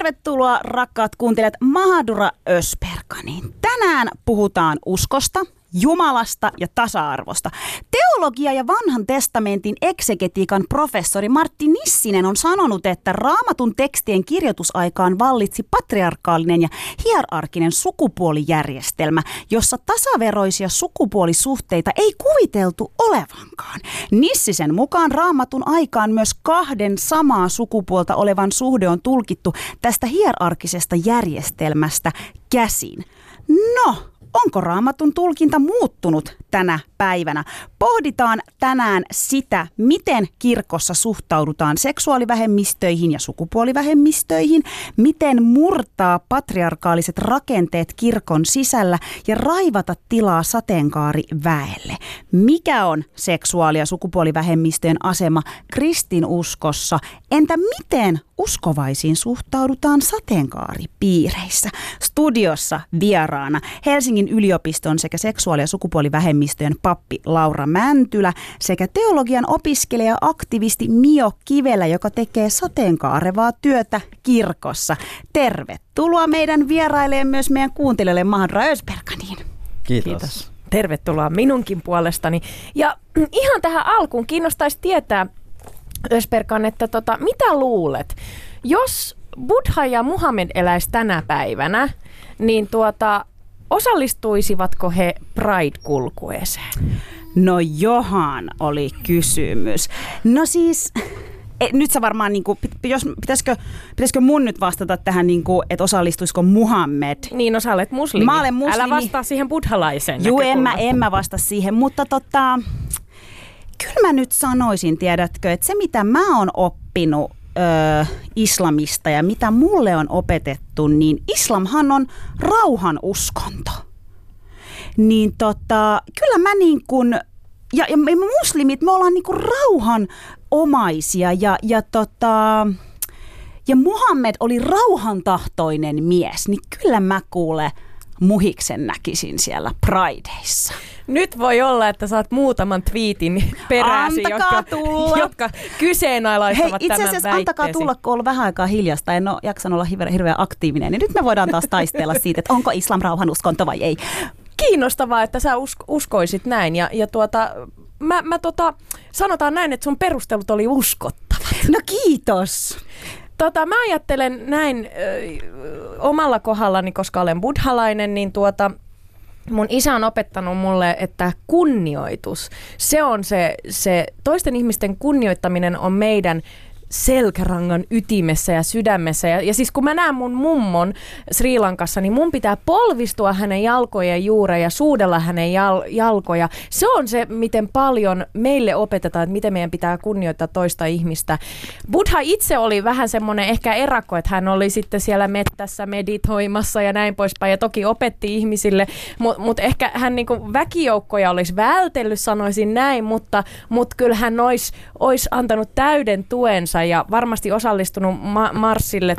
tervetuloa rakkaat kuuntelijat Mahadura Ösperkaniin. Tänään puhutaan uskosta, Jumalasta ja tasa-arvosta. Teologia ja vanhan testamentin eksegetiikan professori Martti Nissinen on sanonut, että raamatun tekstien kirjoitusaikaan vallitsi patriarkaalinen ja hierarkinen sukupuolijärjestelmä, jossa tasaveroisia sukupuolisuhteita ei kuviteltu olevankaan. Nissisen mukaan raamatun aikaan myös kahden samaa sukupuolta olevan suhde on tulkittu tästä hierarkisesta järjestelmästä käsin. No, onko raamatun tulkinta muuttunut tänä päivänä? Pohditaan tänään sitä, miten kirkossa suhtaudutaan seksuaalivähemmistöihin ja sukupuolivähemmistöihin, miten murtaa patriarkaaliset rakenteet kirkon sisällä ja raivata tilaa sateenkaariväelle. Mikä on seksuaali- ja sukupuolivähemmistöjen asema kristinuskossa? Entä miten uskovaisiin suhtaudutaan sateenkaaripiireissä? Studiossa vieraana Helsingin yliopiston sekä seksuaali- ja sukupuolivähemmistöjen pappi Laura Mäntylä sekä teologian opiskelija aktivisti Mio Kivelä, joka tekee sateenkaarevaa työtä kirkossa. Tervetuloa meidän vierailleen myös meidän kuuntelijoille Mahadra Ösberganiin. Kiitos. Kiitos. Tervetuloa minunkin puolestani. Ja ihan tähän alkuun kiinnostaisi tietää, Ösperkan, että tota, mitä luulet, jos Buddha ja Muhammed eläisi tänä päivänä, niin tuota, osallistuisivatko he Pride-kulkueeseen? No johan oli kysymys. No siis, e, nyt sä varmaan, niin kuin, jos, pitäisikö, pitäisikö mun nyt vastata tähän, niin kuin, että osallistuisiko Muhammed? Niin, no sä olet muslimi. Mä olen muslimi. Älä vastaa siihen buddhalaiseen Juu, en mä, en mä vasta siihen, mutta tota, kyllä mä nyt sanoisin, tiedätkö, että se mitä mä oon oppinut ö, islamista ja mitä mulle on opetettu, niin islamhan on rauhan uskonto. Niin tota, kyllä mä niin kuin, ja, ja me muslimit, me ollaan niin kuin rauhanomaisia ja, ja tota, ja Muhammed oli rauhantahtoinen mies, niin kyllä mä kuule muhiksen näkisin siellä Prideissa. Nyt voi olla, että saat muutaman twiitin peräsi, Antakaa jotka, tulla. jotka kyseenalaistavat Hei, itse tämän asiassa antakaa väitteesi. tulla, kun on vähän aikaa hiljasta, en ole jaksanut olla hirveän, hirveän aktiivinen, niin nyt me voidaan taas taistella siitä, että onko islam rauhanuskonto vai ei. Kiinnostavaa, että sä usk- uskoisit näin. Ja, ja tuota, mä, mä tota, sanotaan näin, että sun perustelut oli uskottavat. No kiitos. Tota, mä ajattelen näin ö, omalla kohdallani, koska olen buddhalainen, niin tuota, mun isä on opettanut mulle, että kunnioitus, se on se, se toisten ihmisten kunnioittaminen on meidän selkärangan ytimessä ja sydämessä. Ja, ja siis kun mä näen mun mummon Sri Lankassa, niin mun pitää polvistua hänen jalkojen juureen ja suudella hänen jal, jalkoja. Se on se, miten paljon meille opetetaan, että miten meidän pitää kunnioittaa toista ihmistä. Buddha itse oli vähän semmoinen ehkä erakko, että hän oli sitten siellä mettässä meditoimassa ja näin poispäin. Ja toki opetti ihmisille, mutta mut ehkä hän niinku väkijoukkoja olisi vältellyt, sanoisin näin, mutta mut kyllä hän olisi ois antanut täyden tuensa ja varmasti osallistunut ma- marssille,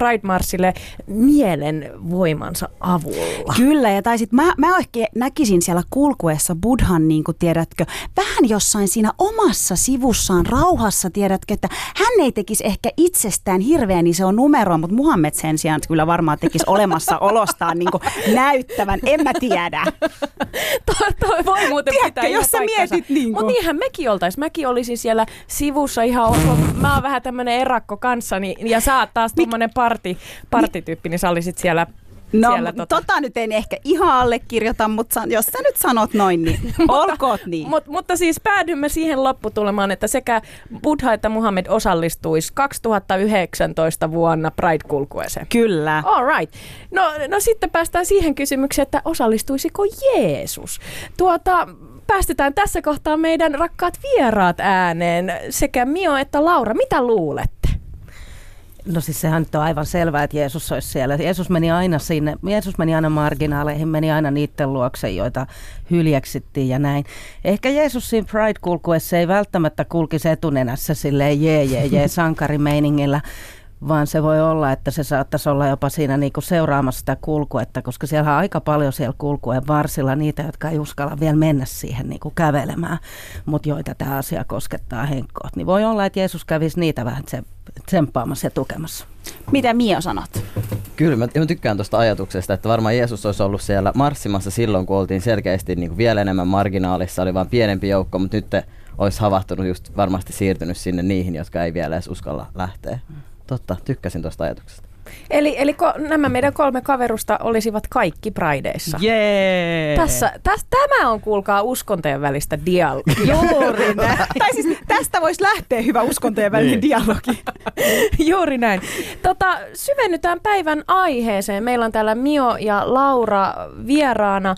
Pride-marssille mielen voimansa avulla. Kyllä, ja tai sit mä, mä ehkä näkisin siellä kulkuessa Budhan, niin kuin tiedätkö, vähän jossain siinä omassa sivussaan rauhassa, tiedätkö, että hän ei tekisi ehkä itsestään hirveän iso numero, mutta Muhammed sen sijaan kyllä varmaan tekisi olemassa olostaan niin kuin näyttävän, en mä tiedä. toi, toi voi muuten Tiedätkö, pitää jos sä paikkansa. mietit niin Mutta niinhän mekin oltais. Mäkin olisin siellä sivussa ihan ok. Mä oon vähän tämmönen erakko kanssani ja sä oot taas tommonen parti, partityyppi, niin sä olisit siellä No siellä, tota... tota nyt en ehkä ihan allekirjoita, mutta jos sä nyt sanot noin, niin olkoot niin. Mut, mutta siis päädymme siihen lopputulemaan, että sekä Buddha että Muhammed osallistuisi 2019 vuonna Pride-kulkueeseen. Kyllä. All right. No, no sitten päästään siihen kysymykseen, että osallistuisiko Jeesus? Tuota, päästetään tässä kohtaa meidän rakkaat vieraat ääneen, sekä Mio että Laura. Mitä luulette? No siis sehän nyt on aivan selvää, että Jeesus olisi siellä. Jeesus meni aina sinne, Jeesus meni aina marginaaleihin, meni aina niiden luokse, joita hyljeksittiin ja näin. Ehkä Jeesus siinä Pride-kulkuessa ei välttämättä kulkisi etunenässä silleen jee jee jee sankarimeiningillä, vaan se voi olla, että se saattaisi olla jopa siinä niin kuin seuraamassa sitä kulkuetta, koska siellä on aika paljon siellä kulkuen varsilla niitä, jotka ei uskalla vielä mennä siihen niin kuin kävelemään, mutta joita tämä asia koskettaa henkkoa. Niin voi olla, että Jeesus kävisi niitä vähän tsemppaamassa ja tukemassa. Mitä Mio sanot? Kyllä, mä, mä tykkään tuosta ajatuksesta, että varmaan Jeesus olisi ollut siellä marssimassa silloin, kun oltiin selkeästi niin kuin vielä enemmän marginaalissa, oli vain pienempi joukko, mutta nyt olisi havahtunut just varmasti siirtynyt sinne niihin, jotka ei vielä edes uskalla lähteä. Totta, tykkäsin tuosta ajatuksesta. Eli, eli ko, nämä meidän kolme kaverusta olisivat kaikki Prideissa. Jee! Tässä, täs, tämä on, kuulkaa, uskontojen välistä dialogia. Juuri näin. tai siis tästä voisi lähteä hyvä uskontojen välinen niin. dialogi. Juuri näin. Tota, syvennytään päivän aiheeseen. Meillä on täällä Mio ja Laura vieraana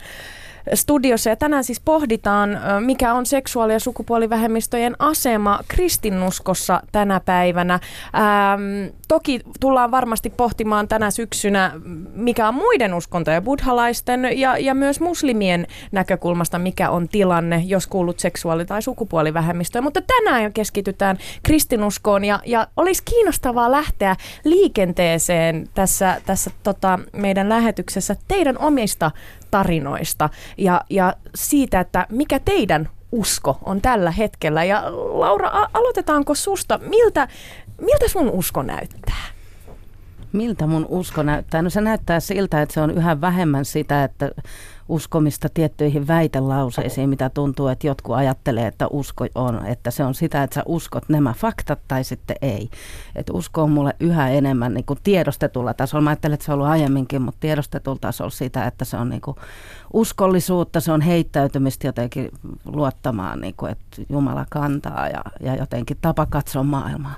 studiossa. Ja tänään siis pohditaan, mikä on seksuaali- ja sukupuolivähemmistöjen asema kristinuskossa tänä päivänä. Ähm, toki tullaan varmasti pohtimaan tänä syksynä, mikä on muiden uskontojen, buddhalaisten ja, ja myös muslimien näkökulmasta, mikä on tilanne, jos kuulut seksuaali- tai sukupuolivähemmistöön. Mutta tänään keskitytään kristinuskoon ja, ja olisi kiinnostavaa lähteä liikenteeseen tässä, tässä tota, meidän lähetyksessä teidän omista tarinoista ja, ja siitä, että mikä teidän usko on tällä hetkellä. Ja Laura, a- aloitetaanko susta? Miltä, miltä sun usko näyttää? Miltä mun usko näyttää? No se näyttää siltä, että se on yhä vähemmän sitä, että uskomista tiettyihin väitelauseisiin, mitä tuntuu, että jotkut ajattelee, että usko on, että se on sitä, että sä uskot nämä faktat tai sitten ei. Että usko on mulle yhä enemmän niin kuin tiedostetulla tasolla. Mä ajattelen, että se on ollut aiemminkin, mutta tiedostetulla tasolla sitä, että se on niin kuin uskollisuutta, se on heittäytymistä jotenkin luottamaan, niin kuin, että Jumala kantaa ja, ja jotenkin tapa katsoa maailmaa.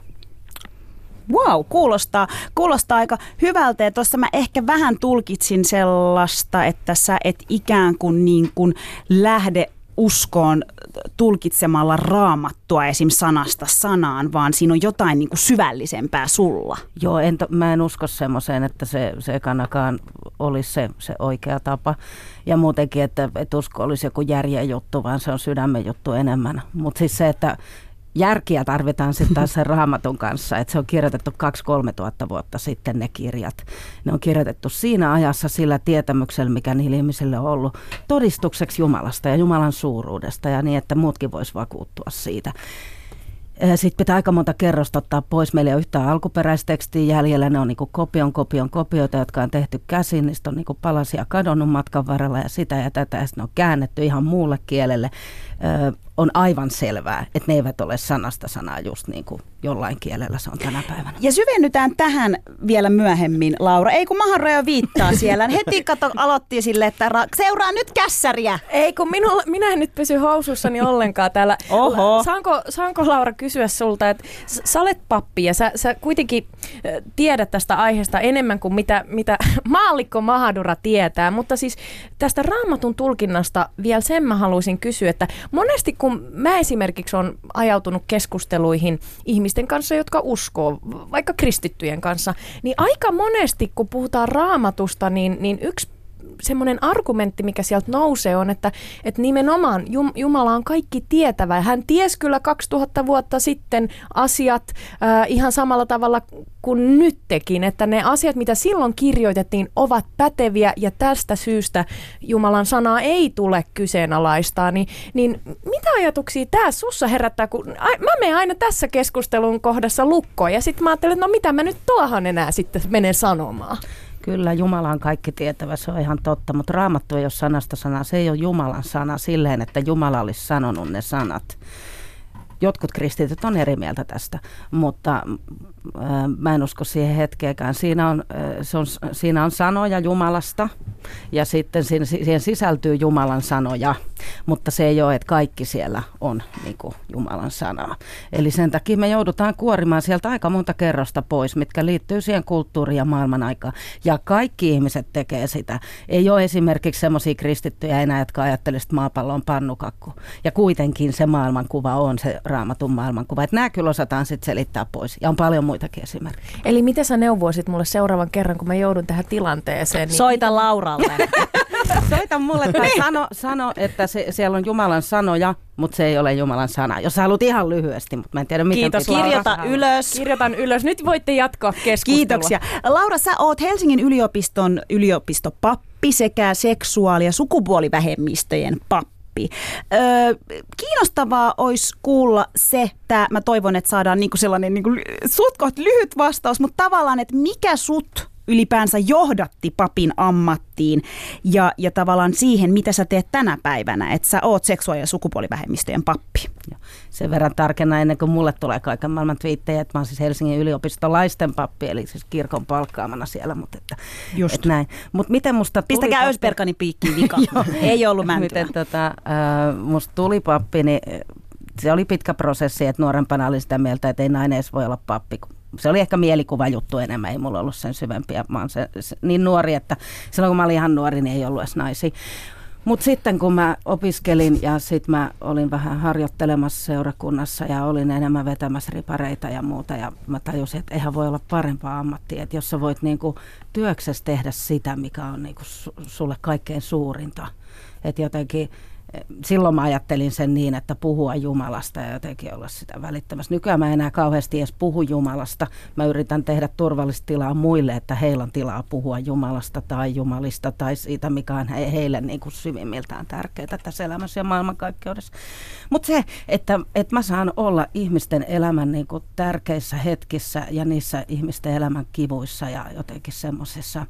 Wow, kuulostaa, kuulostaa aika hyvältä ja tuossa mä ehkä vähän tulkitsin sellaista, että sä et ikään kuin, niin kuin lähde uskoon tulkitsemalla raamattua esim. sanasta sanaan, vaan siinä on jotain niin kuin syvällisempää sulla. Joo, en, mä en usko semmoiseen, että se, se kanakaan olisi se, se oikea tapa. Ja muutenkin, että, että usko olisi joku järjen juttu, vaan se on sydämen juttu enemmän. Mutta siis se, että järkiä tarvitaan sitten taas sen raamatun kanssa, että se on kirjoitettu 2-3 tuhatta vuotta sitten ne kirjat. Ne on kirjoitettu siinä ajassa sillä tietämyksellä, mikä niillä ihmisille on ollut todistukseksi Jumalasta ja Jumalan suuruudesta ja niin, että muutkin vois vakuuttua siitä. Sitten pitää aika monta kerrosta ottaa pois. Meillä ei ole yhtään alkuperäistekstiä jäljellä. Ne on niin kopion, kopion, kopioita, jotka on tehty käsin. Niistä on niin palasia kadonnut matkan varrella ja sitä ja tätä. Ja sitten ne on käännetty ihan muulle kielelle on aivan selvää, että ne eivät ole sanasta sanaa just niin kuin jollain kielellä se on tänä päivänä. Ja syvennytään tähän vielä myöhemmin, Laura. Ei kun Mahanraja viittaa siellä. Heti kato, aloitti sille, että ra- seuraa nyt kässäriä. Ei kun minulla, minä en nyt pysy housussani ollenkaan täällä. Oho. Saanko, saanko Laura kysyä sulta, että sä olet pappi ja sä, sä kuitenkin tiedät tästä aiheesta enemmän kuin mitä, mitä maallikko Mahadura tietää. Mutta siis tästä raamatun tulkinnasta vielä sen mä haluaisin kysyä, että monesti kun mä esimerkiksi on ajautunut keskusteluihin ihmisten kanssa, jotka uskoo, vaikka kristittyjen kanssa, niin aika monesti kun puhutaan raamatusta, niin, niin yksi semmoinen argumentti, mikä sieltä nousee, on, että, että nimenomaan Jumala on kaikki tietävä. Hän ties kyllä 2000 vuotta sitten asiat äh, ihan samalla tavalla kuin nyt tekin, että ne asiat, mitä silloin kirjoitettiin, ovat päteviä ja tästä syystä Jumalan sanaa ei tule kyseenalaistaa. Niin, niin mitä ajatuksia tämä sussa herättää, kun a, mä menen aina tässä keskustelun kohdassa lukkoon ja sitten mä ajattelen, että no mitä mä nyt tuohon enää sitten menen sanomaan. Kyllä, Jumala on kaikki tietävä, se on ihan totta, mutta raamattu ei ole sanasta sanaa. Se ei ole Jumalan sana silleen, että Jumala olisi sanonut ne sanat. Jotkut kristityt on eri mieltä tästä, mutta äh, mä en usko siihen hetkeäkään. Siinä on, äh, se on, siinä on sanoja Jumalasta ja sitten siinä, siihen sisältyy Jumalan sanoja, mutta se ei ole, että kaikki siellä on niin kuin Jumalan sanaa. Eli sen takia me joudutaan kuorimaan sieltä aika monta kerrosta pois, mitkä liittyy siihen kulttuuriin ja maailman aikaan. Ja kaikki ihmiset tekee sitä. Ei ole esimerkiksi semmoisia kristittyjä enää, jotka ajattelisivat, että maapallo on pannukakku. Ja kuitenkin se maailmankuva on se raamatun maailmankuva. Että nämä kyllä osataan sitten selittää pois. Ja on paljon muitakin esimerkkejä. Eli mitä sä neuvoisit mulle seuraavan kerran, kun mä joudun tähän tilanteeseen? Niin... Soita Lauralle. Soita mulle tai sano, sano että se, siellä on Jumalan sanoja, mutta se ei ole Jumalan sana. Jos sä haluat ihan lyhyesti, mutta mä en tiedä miten Kiitos, pitää. Kirjoita ylös. Kirjoitan ylös. Nyt voitte jatkaa keskustelua. Kiitoksia. Laura, sä oot Helsingin yliopiston yliopistopappi sekä seksuaali- ja sukupuolivähemmistöjen pappi. Öö, kiinnostavaa olisi kuulla se, että mä toivon, että saadaan niinku sellainen niinku sutkot lyhyt vastaus, mutta tavallaan, että mikä sut ylipäänsä johdatti papin ammattiin ja, ja tavallaan siihen, mitä sä teet tänä päivänä, että sä oot seksuaali- ja sukupuolivähemmistöjen pappi. Joo. Sen verran tarkenna ennen kuin mulle tulee kaiken maailman twiittejä, että mä oon siis Helsingin yliopistolaisten pappi, eli siis kirkon palkkaamana siellä. Mutta että, Just. että näin. Mut miten musta tuli Pistäkää pappi- Ösberganin piikkiin vika. Joo. Ei ollut mäntyä. Miten tota, äh, musta tuli pappi, niin se oli pitkä prosessi, että nuorempana oli sitä mieltä, että ei nainen edes voi olla pappi. Se oli ehkä mielikuva juttu enemmän, ei mulla ollut sen syvempiä. Mä oon se, se, niin nuori, että silloin kun mä olin ihan nuori, niin ei ollut edes naisia. Mutta sitten kun mä opiskelin ja sitten mä olin vähän harjoittelemassa seurakunnassa ja olin enemmän vetämässä ripareita ja muuta ja mä tajusin, että eihän voi olla parempaa ammattia, että jos sä voit niinku työksessä tehdä sitä, mikä on niinku su- sulle kaikkein suurinta. Että jotenkin silloin mä ajattelin sen niin, että puhua Jumalasta ja jotenkin olla sitä välittämässä. Nykyään mä en enää kauheasti edes puhu Jumalasta. Mä yritän tehdä turvallista tilaa muille, että heillä on tilaa puhua Jumalasta tai Jumalista tai siitä, mikä on he, heille niin kuin syvimmiltään tärkeää tässä elämässä ja maailmankaikkeudessa. Mutta se, että, että mä saan olla ihmisten elämän niin kuin tärkeissä hetkissä ja niissä ihmisten elämän kivuissa ja jotenkin semmoisessa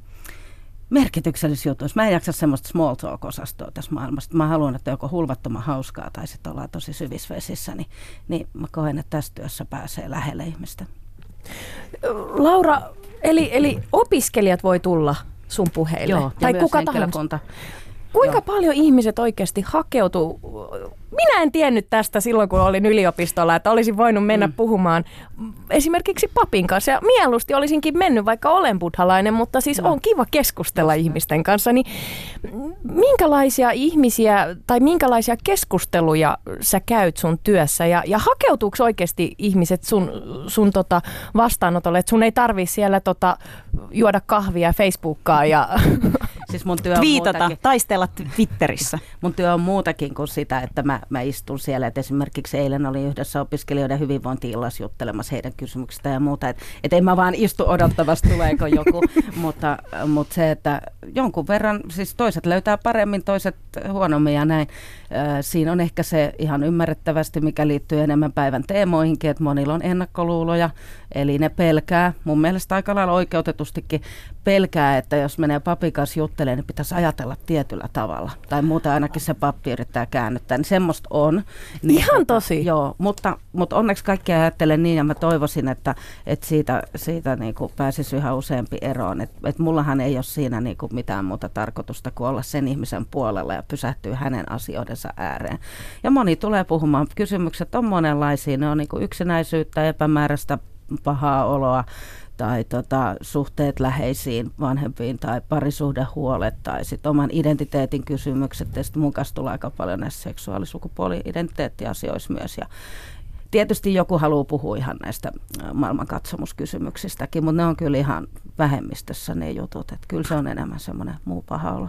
merkityksellisissä jutuissa. Mä en jaksa semmoista small talk-osastoa tässä maailmassa. Mä haluan, että joko hulvattoman hauskaa tai sitten ollaan tosi syvissä vesissä, niin, niin mä koen, että tässä työssä pääsee lähelle ihmistä. Laura, eli, eli opiskelijat voi tulla sun puheille? Joo, tai ja kuka tahansa? Kuinka Joo. paljon ihmiset oikeasti hakeutuu? Minä en tiennyt tästä silloin, kun olin yliopistolla, että olisin voinut mennä mm. puhumaan esimerkiksi papin kanssa. Ja mieluusti olisinkin mennyt, vaikka olen buddhalainen, mutta siis No. on kiva keskustella ihmisten kanssa. Niin minkälaisia ihmisiä tai minkälaisia keskusteluja sä käyt sun työssä? Ja, ja hakeutuuko oikeasti ihmiset sun, sun tota vastaanotolle, että sun ei tarvi siellä tota, juoda kahvia, Facebookkaa ja Siis mun työ on Twiitata, muutakin. taistella Twitterissä. Mun työ on muutakin kuin sitä, että mä, mä istun siellä. Et esimerkiksi eilen olin yhdessä opiskelijoiden hyvinvointi-illassa juttelemassa heidän kysymyksistä ja muuta. Että et en mä vaan istu odottamassa, tuleeko joku. mutta, mutta se, että jonkun verran, siis toiset löytää paremmin, toiset huonommin ja näin. Siinä on ehkä se ihan ymmärrettävästi, mikä liittyy enemmän päivän teemoihinkin, että monilla on ennakkoluuloja, eli ne pelkää, mun mielestä aika lailla oikeutetustikin pelkää, että jos menee papin kanssa juttelemaan, niin pitäisi ajatella tietyllä tavalla. Tai muuta ainakin se pappi yrittää käännyttää, niin semmoista on. Niin, Ihan tosi. Joo, mutta, mutta onneksi kaikki ajattelee niin, ja mä toivoisin, että, että siitä, siitä niin kuin pääsisi yhä useampi eroon. Että että mullahan ei ole siinä niin kuin mitään muuta tarkoitusta kuin olla sen ihmisen puolella ja pysähtyä hänen asioidensa ääreen. Ja moni tulee puhumaan. Kysymykset on monenlaisia. Ne on niin yksinäisyyttä, epämääräistä pahaa oloa tai tota, suhteet läheisiin vanhempiin tai parisuhdehuolet tai sitten oman identiteetin kysymykset. Ja sitten mun tulee aika paljon näissä seksuaalisukupuoli-identiteettiasioissa myös. Ja tietysti joku haluaa puhua ihan näistä ä, maailmankatsomuskysymyksistäkin, mutta ne on kyllä ihan vähemmistössä ne jutut. Että kyllä se on enemmän semmoinen muu paha olo.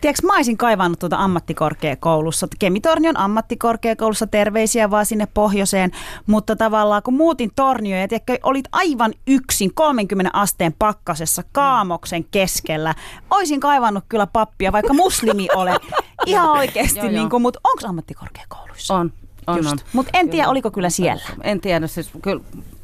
Tiedätkö, mä olisin kaivannut tuota ammattikorkeakoulussa. Kemitornion ammattikorkeakoulussa terveisiä vaan sinne pohjoiseen, mutta tavallaan kun muutin Tornioon ja tiedätkö, olit aivan yksin 30 asteen pakkasessa kaamoksen keskellä. Oisin kaivannut kyllä pappia, vaikka muslimi olen. Ihan oikeasti, Joo, niin kuin, mutta onko ammattikorkeakouluissa? On, on, Just. on. Mut en tiedä, oliko kyllä siellä. En tiedä, siis kyllä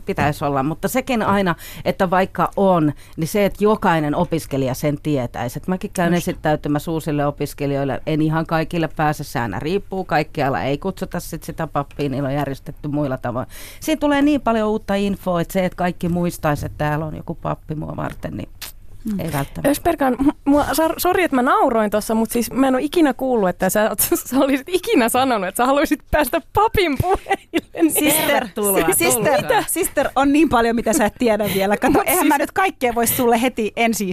pitäisi olla, mutta sekin aina, että vaikka on, niin se, että jokainen opiskelija sen tietäisi. Että mäkin käyn esittäytymässä uusille opiskelijoille, en ihan kaikille pääse, se aina riippuu, kaikkialla ei kutsuta sit sitä pappia, niillä on järjestetty muilla tavoin. Siinä tulee niin paljon uutta infoa, että se, että kaikki muistaisi, että täällä on joku pappi mua varten, niin Mm. ei välttämättä. Ösperkan, mua, sori, että mä nauroin tuossa, mutta siis mä en ole ikinä kuullut, että sä, oot- sä olisit ikinä sanonut, että sä haluaisit päästä papin puheille. Niin- Sister, Tervetuloa, sister, tulkaa. sister on niin paljon, mitä sä et tiedä vielä. Kato, eihän siis- mä nyt kaikkea voisi sulle heti ensi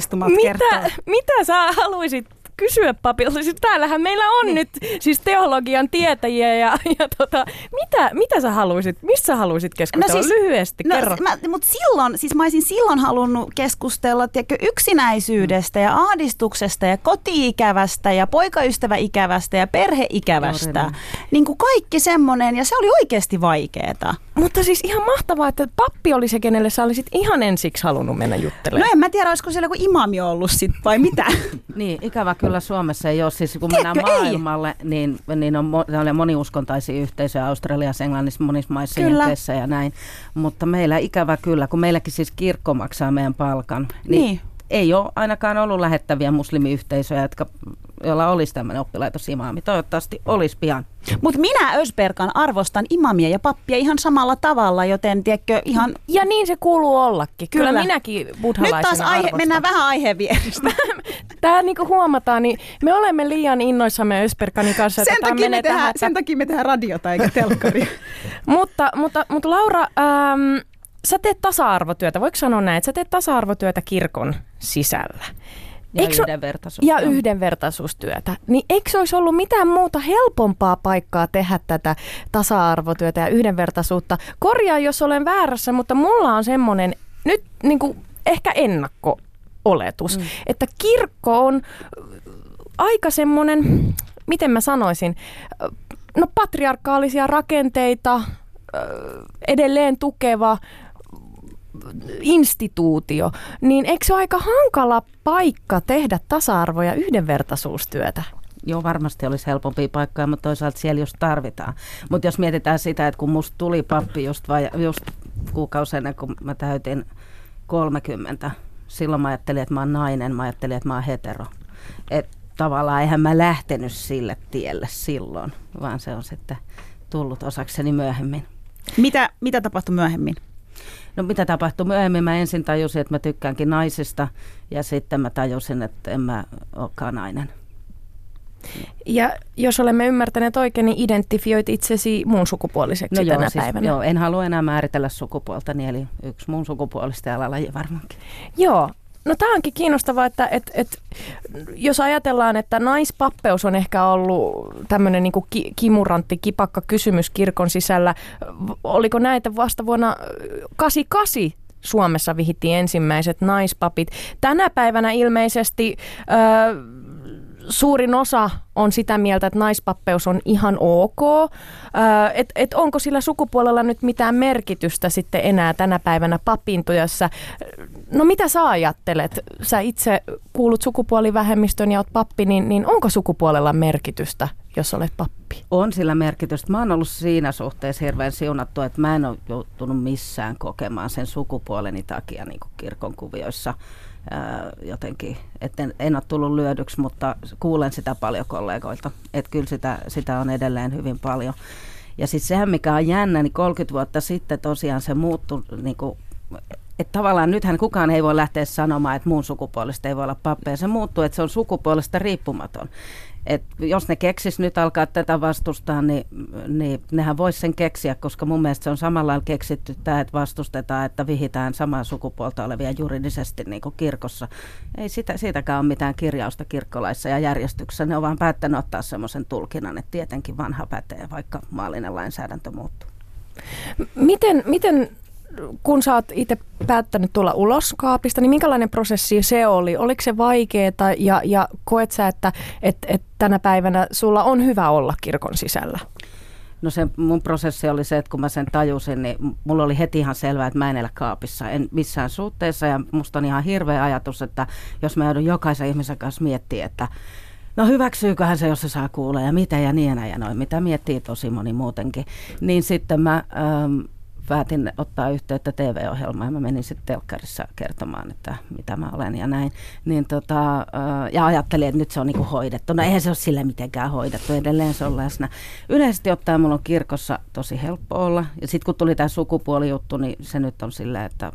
kertoa. mitä, mitä sä haluaisit kysyä papilta, siis täällähän meillä on niin. nyt siis teologian tietäjiä ja, ja tota, mitä, mitä sä haluaisit, mistä sä haluaisit keskustella? No siis, Lyhyesti, no, kerro. Mä, mutta silloin, siis mä olisin silloin halunnut keskustella tiedätkö, yksinäisyydestä ja ahdistuksesta ja kotiikävästä ja poikaystäväikävästä ja perheikävästä. Niin kuin kaikki semmoinen ja se oli oikeasti vaikeeta. Mutta siis ihan mahtavaa, että pappi oli se, kenelle sä olisit ihan ensiksi halunnut mennä juttelemaan. No en mä tiedä, olisiko siellä joku imami ollut sit vai mitä. niin, ikävä kyllä Suomessa ei ole. Siis kun Tiedätkö, mennään maailmalle, niin, niin on, on moniuskontaisia yhteisöjä Australiassa, Englannissa, monissa maissa ja näin. Mutta meillä ikävä kyllä, kun meilläkin siis kirkko maksaa meidän palkan. Niin, niin ei ole ainakaan ollut lähettäviä muslimiyhteisöjä, jotka, joilla olisi tämmöinen oppilaitosimaami. Toivottavasti olisi pian. Mutta minä Ösberkan arvostan imamia ja pappia ihan samalla tavalla, joten tiedätkö ihan... Ja niin se kuuluu ollakin. Kyllä, Kyllä minäkin buddhalaisena Nyt taas aihe, mennään vähän aiheen Tämä niin kuin huomataan, niin me olemme liian innoissamme Ösberkanin kanssa. Sen, takia me, tehdään, sen takia me tehdään radiota eikä telkkaria. mutta, mutta, mutta Laura, ähm, sä teet tasa-arvotyötä, voiko sanoa näin, että sä teet tasa-arvotyötä kirkon sisällä? Ja eikö yhdenvertaisuus. Ja yhdenvertaisuustyötä. Niin eikö olisi ollut mitään muuta helpompaa paikkaa tehdä tätä tasa-arvotyötä ja yhdenvertaisuutta? Korjaa, jos olen väärässä, mutta mulla on semmoinen nyt niin kuin ehkä ennakko-oletus, mm. että kirkko on aika semmoinen, miten mä sanoisin, no patriarkaalisia rakenteita edelleen tukeva instituutio, niin eikö se ole aika hankala paikka tehdä tasa-arvo- ja yhdenvertaisuustyötä? Joo, varmasti olisi helpompi paikkoja, mutta toisaalta siellä just tarvitaan. Mutta jos mietitään sitä, että kun musta tuli pappi just, vai, just kuukausi ennen kuin mä täytin 30, silloin mä ajattelin, että mä oon nainen, mä ajattelin, että mä oon hetero. Et tavallaan eihän mä lähtenyt sille tielle silloin, vaan se on sitten tullut osakseni myöhemmin. Mitä, mitä tapahtui myöhemmin? No mitä tapahtui myöhemmin? Mä ensin tajusin, että mä tykkäänkin naisista ja sitten mä tajusin, että en mä olekaan nainen. Ja jos olemme ymmärtäneet oikein, niin identifioit itsesi muun sukupuoliseksi no joo, tänä siis, päivänä. Joo, en halua enää määritellä sukupuolta, niin eli yksi muun sukupuolista ja laji varmaankin. Joo, No tämä onkin kiinnostavaa, että et, et, jos ajatellaan, että naispappeus on ehkä ollut tämmöinen niin ki, kimurantti, kipakka kysymys kirkon sisällä. Oliko näitä vasta vuonna 88 Suomessa vihittiin ensimmäiset naispapit. Tänä päivänä ilmeisesti... Öö, suurin osa on sitä mieltä, että naispappeus on ihan ok. Että et onko sillä sukupuolella nyt mitään merkitystä sitten enää tänä päivänä papintojassa? No mitä sä ajattelet? Sä itse kuulut sukupuolivähemmistön ja oot pappi, niin, niin onko sukupuolella merkitystä, jos olet pappi? On sillä merkitystä. Mä oon ollut siinä suhteessa hirveän siunattu, että mä en ole joutunut missään kokemaan sen sukupuoleni takia niin kirkon kuvioissa – jotenkin, että en, en ole tullut lyödyksi, mutta kuulen sitä paljon kollegoilta, että kyllä sitä, sitä on edelleen hyvin paljon. Ja sitten sehän, mikä on jännä, niin 30 vuotta sitten tosiaan se muuttui, niin kuin, että tavallaan nythän kukaan ei voi lähteä sanomaan, että muun sukupuolesta ei voi olla pappeja. Se muuttuu, että se on sukupuolesta riippumaton. Et jos ne keksis nyt alkaa tätä vastustaa, niin, niin nehän voisi sen keksiä, koska mun mielestä se on samalla lailla keksitty tämä, että vastustetaan, että vihitään samaa sukupuolta olevia juridisesti niin kuin kirkossa. Ei sitä, siitäkään ole mitään kirjausta kirkkolaissa ja järjestyksessä. Ne on vaan päättänyt ottaa semmoisen tulkinnan, että tietenkin vanha pätee, vaikka maallinen lainsäädäntö muuttuu. Miten, miten kun sä oot itse päättänyt tulla ulos kaapista, niin minkälainen prosessi se oli? Oliko se vaikeaa ja, ja koet sä, että et, et tänä päivänä sulla on hyvä olla kirkon sisällä? No se mun prosessi oli se, että kun mä sen tajusin, niin mulla oli heti ihan selvää, että mä en elä kaapissa, en missään suhteessa. Ja musta on ihan hirveä ajatus, että jos mä joudun jokaisen ihmisen kanssa miettimään, että no hyväksyyköhän se, jos se saa kuulla ja mitä ja niin ja noin, mitä miettii tosi moni muutenkin. Niin sitten mä... Ähm, päätin ottaa yhteyttä TV-ohjelmaan ja mä menin sitten telkkarissa kertomaan, että mitä mä olen ja näin. Niin tota, ja ajattelin, että nyt se on niinku hoidettu. No eihän se ole sille mitenkään hoidettu, edelleen se on läsnä. Yleisesti ottaen mulla on kirkossa tosi helppo olla. Ja sitten kun tuli tämä sukupuolijuttu, niin se nyt on silleen, että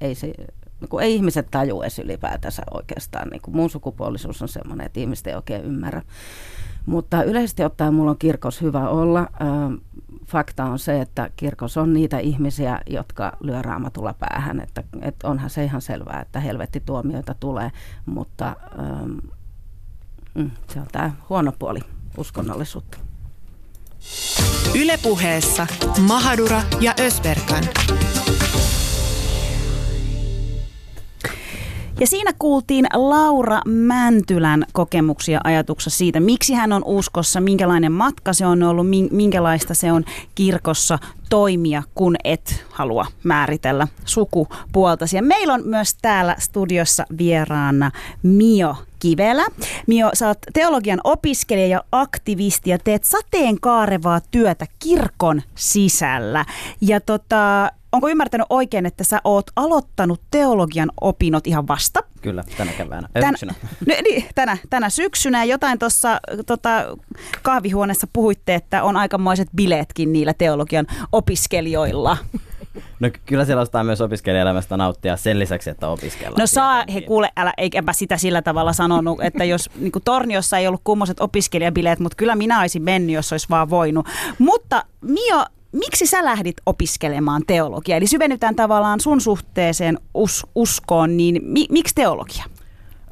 ei se, niin ei ihmiset taju edes ylipäätänsä oikeastaan. Niin mun sukupuolisuus on semmoinen, että ihmiset ei oikein ymmärrä. Mutta yleisesti ottaen mulla on kirkos hyvä olla. Fakta on se, että kirkos on niitä ihmisiä, jotka lyö raamatulla päähän. Että, että onhan se ihan selvää, että helvetti tuomioita tulee, mutta Mm, se on tämä huono puoli uskonnollisuutta. Ylepuheessa Mahadura ja Ösberkan. Ja siinä kuultiin Laura Mäntylän kokemuksia ajatuksessa siitä, miksi hän on uskossa, minkälainen matka se on ollut, minkälaista se on kirkossa toimia, kun et halua määritellä sukupuoltasi. Ja meillä on myös täällä studiossa vieraana Mio Kivelä. Mio, sä oot teologian opiskelija ja aktivisti ja teet sateenkaarevaa työtä kirkon sisällä. Ja tota, onko ymmärtänyt oikein, että sä oot aloittanut teologian opinnot ihan vasta? Kyllä, tänä keväänä. Tän, syksynä. No, niin, tänä, tänä syksynä. Jotain tuossa tota, kahvihuoneessa puhuitte, että on aikamoiset bileetkin niillä teologian opiskelijoilla. No kyllä siellä ostaa myös opiskelijaelämästä nauttia sen lisäksi, että opiskellaan. No saa, he kuule, älä, eikäpä sitä sillä tavalla sanonut, että jos niin Torniossa ei ollut kummoset opiskelijabileet, mutta kyllä minä olisin mennyt, jos olisi vaan voinut. Mutta Mio, miksi sä lähdit opiskelemaan teologiaa? Eli syvennytään tavallaan sun suhteeseen us- uskoon, niin mi- miksi teologia?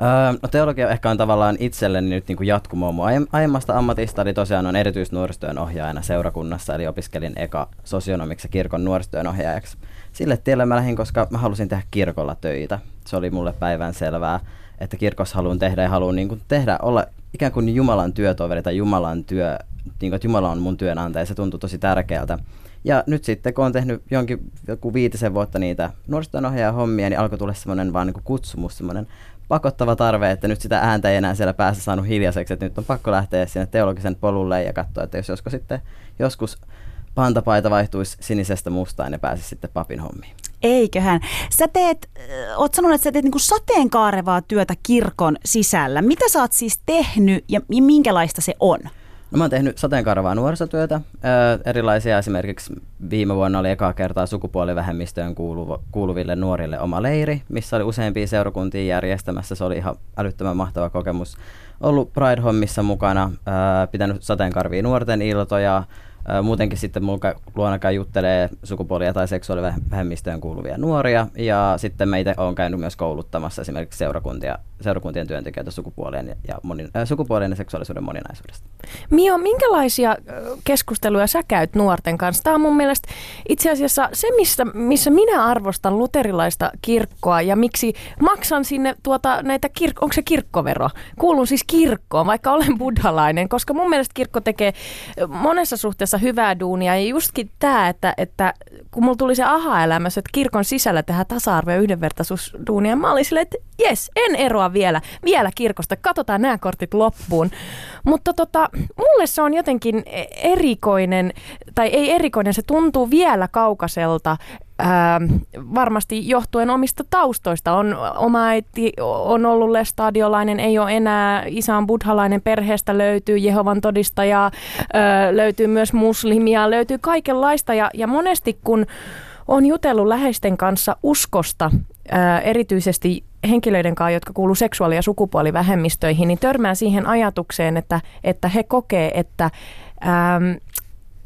Öö, no teologia ehkä on tavallaan itselleni nyt niin kuin jatkumoa mun aiemmasta ammatista, eli tosiaan on erityisnuorisotyön ohjaajana seurakunnassa, eli opiskelin eka sosionomiksi kirkon nuorisotyön ohjaajaksi. Sille tielle mä lähdin, koska mä halusin tehdä kirkolla töitä. Se oli mulle päivän selvää, että kirkossa haluan tehdä ja haluan niin kuin tehdä, olla ikään kuin Jumalan työtoveri tai Jumalan työ, niin kuin, että Jumala on mun työnantaja, se tuntui tosi tärkeältä. Ja nyt sitten, kun on tehnyt jonkin joku viitisen vuotta niitä nuorisotyön hommia, niin alkoi tulla semmoinen vaan niin kuin kutsumus, semmoinen pakottava tarve, että nyt sitä ääntä ei enää siellä päässä saanut hiljaiseksi, että nyt on pakko lähteä sinne teologisen polulle ja katsoa, että jos joskus sitten joskus pantapaita vaihtuisi sinisestä mustaan ja pääsisi sitten papin hommiin. Eiköhän. Sä teet, oot sanonut, että sä teet niinku sateenkaarevaa työtä kirkon sisällä. Mitä sä oot siis tehnyt ja minkälaista se on? No mä oon tehnyt sateenkaarevaa nuorisotyötä. Öö, erilaisia esimerkiksi viime vuonna oli ekaa kertaa sukupuolivähemmistöön kuuluv- kuuluville nuorille oma leiri, missä oli useampia seurakuntia järjestämässä. Se oli ihan älyttömän mahtava kokemus. Ollut Pride-hommissa mukana, öö, pitänyt sateenkarvia nuorten iltoja, Muutenkin sitten mun luona juttelee sukupuolia tai seksuaalivähemmistöön kuuluvia nuoria ja sitten meitä on käynyt myös kouluttamassa esimerkiksi seurakuntia, seurakuntien työntekijöitä sukupuolien ja, monin, äh, sukupuolien ja seksuaalisuuden moninaisuudesta. Mio, minkälaisia keskusteluja sä käyt nuorten kanssa? Tämä on mun mielestä itse asiassa se, missä, missä minä arvostan luterilaista kirkkoa ja miksi maksan sinne tuota, näitä, kir- onko se kirkkovero? Kuulun siis kirkkoon, vaikka olen buddhalainen, koska mun mielestä kirkko tekee monessa suhteessa kanssa hyvää duunia. Ja justkin tämä, että, että kun mulla tuli se aha-elämässä, että kirkon sisällä tehdään tasa-arvo- ja yhdenvertaisuusduunia, mä olin silleen, että jes, en eroa vielä, vielä kirkosta, katsotaan nämä kortit loppuun. Mutta tota, mulle se on jotenkin erikoinen, tai ei erikoinen, se tuntuu vielä kaukaiselta Ää, varmasti johtuen omista taustoista. On, oma äiti on ollut lestadiolainen, ei ole enää, isä on buddhalainen, perheestä löytyy Jehovan todistajaa, ää, löytyy myös muslimia, löytyy kaikenlaista ja, ja monesti kun on jutellut läheisten kanssa uskosta, ää, erityisesti henkilöiden kanssa, jotka kuuluu seksuaali- ja sukupuolivähemmistöihin, niin törmää siihen ajatukseen, että, että he kokee, että ää,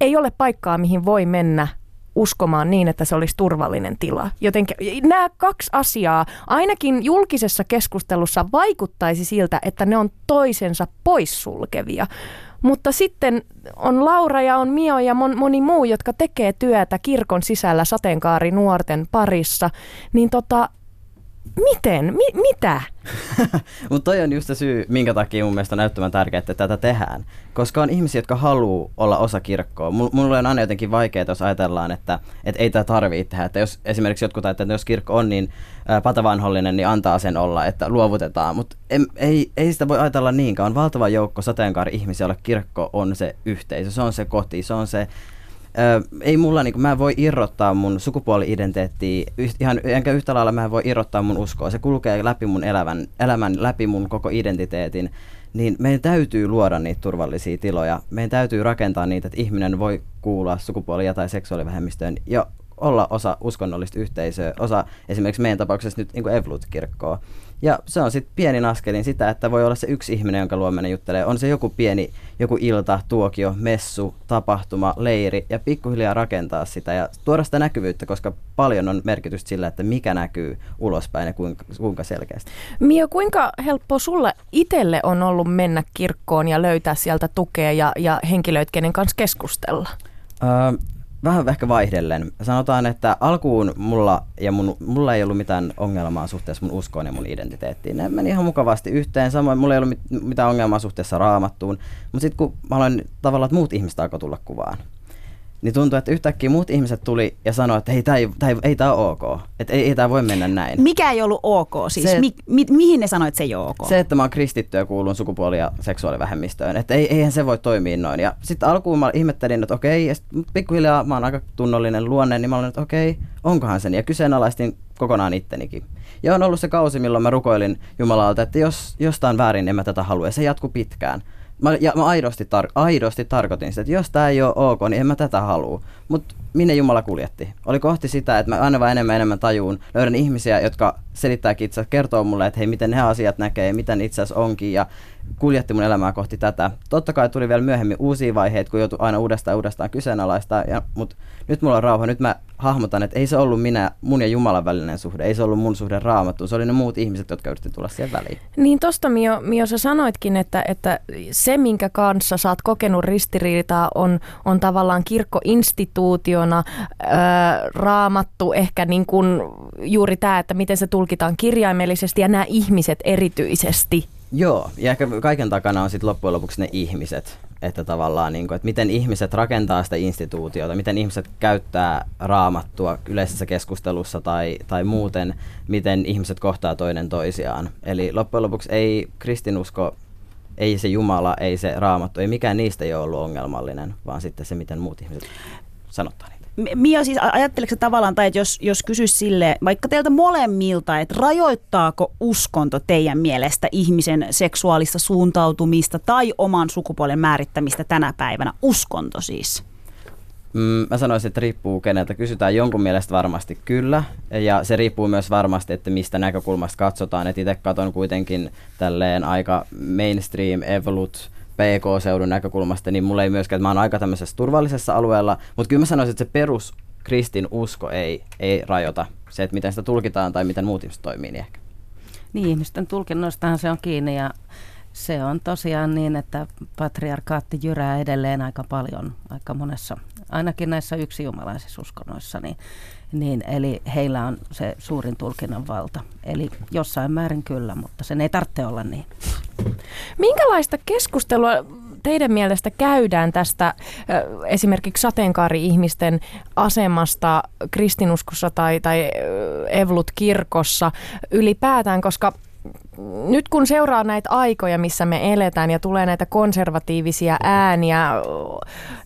ei ole paikkaa, mihin voi mennä uskomaan niin, että se olisi turvallinen tila. Jotenkin nämä kaksi asiaa ainakin julkisessa keskustelussa vaikuttaisi siltä, että ne on toisensa poissulkevia. Mutta sitten on Laura ja on Mio ja moni muu, jotka tekee työtä kirkon sisällä sateenkaari nuorten parissa, niin tota, Miten? Mi- mitä? Mutta toi on just se syy, minkä takia mun mielestä on näyttämään tärkeää, että tätä tehdään. Koska on ihmisiä, jotka haluaa olla osa kirkkoa. Mulle on aina jotenkin vaikeaa, jos ajatellaan, että, että ei tämä tarvitse tehdä. Että jos esimerkiksi jotkut ajattelee, että jos kirkko on niin patavanhollinen, niin antaa sen olla, että luovutetaan. Mutta ei, ei sitä voi ajatella niinkään. On valtava joukko sateenkaari-ihmisiä, joilla kirkko on se yhteisö, se on se koti, se on se Ei mulla, niin kuin, mä voi irrottaa mun sukupuoli-identiteettiä, ihan, enkä yhtä lailla mä voi irrottaa mun uskoa. Se kulkee läpi mun elämän, elämän läpi mun koko identiteetin. Niin meidän täytyy luoda niitä turvallisia tiloja. Meidän täytyy rakentaa niitä, että ihminen voi kuulla sukupuolia tai seksuaalivähemmistöön ja olla osa uskonnollista yhteisöä, osa esimerkiksi meidän tapauksessa nyt niin Evlut-kirkkoa. Ja se on sitten pienin askelin sitä, että voi olla se yksi ihminen, jonka luo mennä juttelee. On se joku pieni, joku ilta, tuokio, messu, tapahtuma, leiri ja pikkuhiljaa rakentaa sitä ja tuoda sitä näkyvyyttä, koska paljon on merkitystä sillä, että mikä näkyy ulospäin ja kuinka, kuinka selkeästi. Mia, kuinka helppo sulle itselle on ollut mennä kirkkoon ja löytää sieltä tukea ja, ja henkilöitä, kenen kanssa keskustella? Öö, vähän ehkä vaihdellen. Sanotaan, että alkuun mulla, ja mun, mulla ei ollut mitään ongelmaa suhteessa mun uskoon ja mun identiteettiin. Ne meni ihan mukavasti yhteen. Samoin mulla ei ollut mitään ongelmaa suhteessa raamattuun. Mutta sitten kun mä aloin tavallaan, että muut ihmiset alkoi tulla kuvaan, niin tuntuu, että yhtäkkiä muut ihmiset tuli ja sanoi, että hei, tämä ei, tää ei, ei tää ole ok. Että ei, ei tämä voi mennä näin. Mikä ei ollut ok siis? Se, mi, mi, mihin ne sanoivat, että se ei ole ok? Se, että mä oon kristitty ja kuulun sukupuoli- ja seksuaalivähemmistöön. Että ei, eihän se voi toimia noin. Ja sitten alkuun mä ihmettelin, että okei, ja pikkuhiljaa mä oon aika tunnollinen luonne, niin mä olin, että okei, onkohan sen. Ja kyseenalaistin kokonaan ittenikin. Ja on ollut se kausi, milloin mä rukoilin Jumalalta, että jos jostain väärin, en mä tätä halua. Ja se jatkuu pitkään. Mä, ja mä aidosti, tar- aidosti tarkoitin sitä, että jos tämä ei ole ok, niin en mä tätä halua. Mutta minne Jumala kuljetti? Oli kohti sitä, että mä aina vaan enemmän enemmän tajuun, löydän ihmisiä, jotka selittääkin itse kertoo mulle, että hei, miten ne asiat näkee, miten itse asiassa onkin, ja kuljetti mun elämää kohti tätä. Totta kai tuli vielä myöhemmin uusia vaiheita, kun joutui aina uudestaan uudestaan kyseenalaistaa, ja, mutta nyt mulla on rauha, nyt mä hahmotan, että ei se ollut minä, mun ja Jumalan välinen suhde, ei se ollut mun suhde raamattuun, se oli ne muut ihmiset, jotka yritti tulla siihen väliin. Niin tosta Mio, Mio sä sanoitkin, että, että se minkä kanssa sä oot kokenut ristiriitaa on, on tavallaan kirkkoinstituutiona, ää, raamattu, ehkä niin kuin juuri tämä, että miten se tulkitaan kirjaimellisesti ja nämä ihmiset erityisesti. Joo, ja ehkä kaiken takana on sitten loppujen lopuksi ne ihmiset, että tavallaan, niin kuin, että miten ihmiset rakentaa sitä instituutiota, miten ihmiset käyttää raamattua yleisessä keskustelussa tai, tai muuten, miten ihmiset kohtaa toinen toisiaan. Eli loppujen lopuksi ei kristinusko, ei se Jumala, ei se raamattu, ei mikään niistä ei ole ollut ongelmallinen, vaan sitten se, miten muut ihmiset sanottaa. Mia siis ajatteleeko tavallaan, tai että jos, jos kysyisi sille, vaikka teiltä molemmilta, että rajoittaako uskonto teidän mielestä ihmisen seksuaalista suuntautumista tai oman sukupuolen määrittämistä tänä päivänä? Uskonto siis. Mm, mä sanoisin, että riippuu keneltä kysytään. Jonkun mielestä varmasti kyllä. Ja se riippuu myös varmasti, että mistä näkökulmasta katsotaan. Et itse katon kuitenkin tälleen aika mainstream, evolut, PK-seudun näkökulmasta, niin mulla ei myöskään, että mä oon aika tämmöisessä turvallisessa alueella, mutta kyllä mä sanoisin, että se perus kristin usko ei, ei rajoita se, että miten sitä tulkitaan tai miten muut ihmiset toimii, niin ehkä. Niin, ihmisten tulkinnoistahan se on kiinni ja se on tosiaan niin, että patriarkaatti jyrää edelleen aika paljon, aika monessa, ainakin näissä yksijumalaisissa uskonnoissa, niin, niin, eli heillä on se suurin tulkinnan valta. Eli jossain määrin kyllä, mutta sen ei tarvitse olla niin. Minkälaista keskustelua teidän mielestä käydään tästä esimerkiksi sateenkaari-ihmisten asemasta kristinuskossa tai, tai Evlut-kirkossa ylipäätään, koska nyt kun seuraa näitä aikoja, missä me eletään ja tulee näitä konservatiivisia ääniä,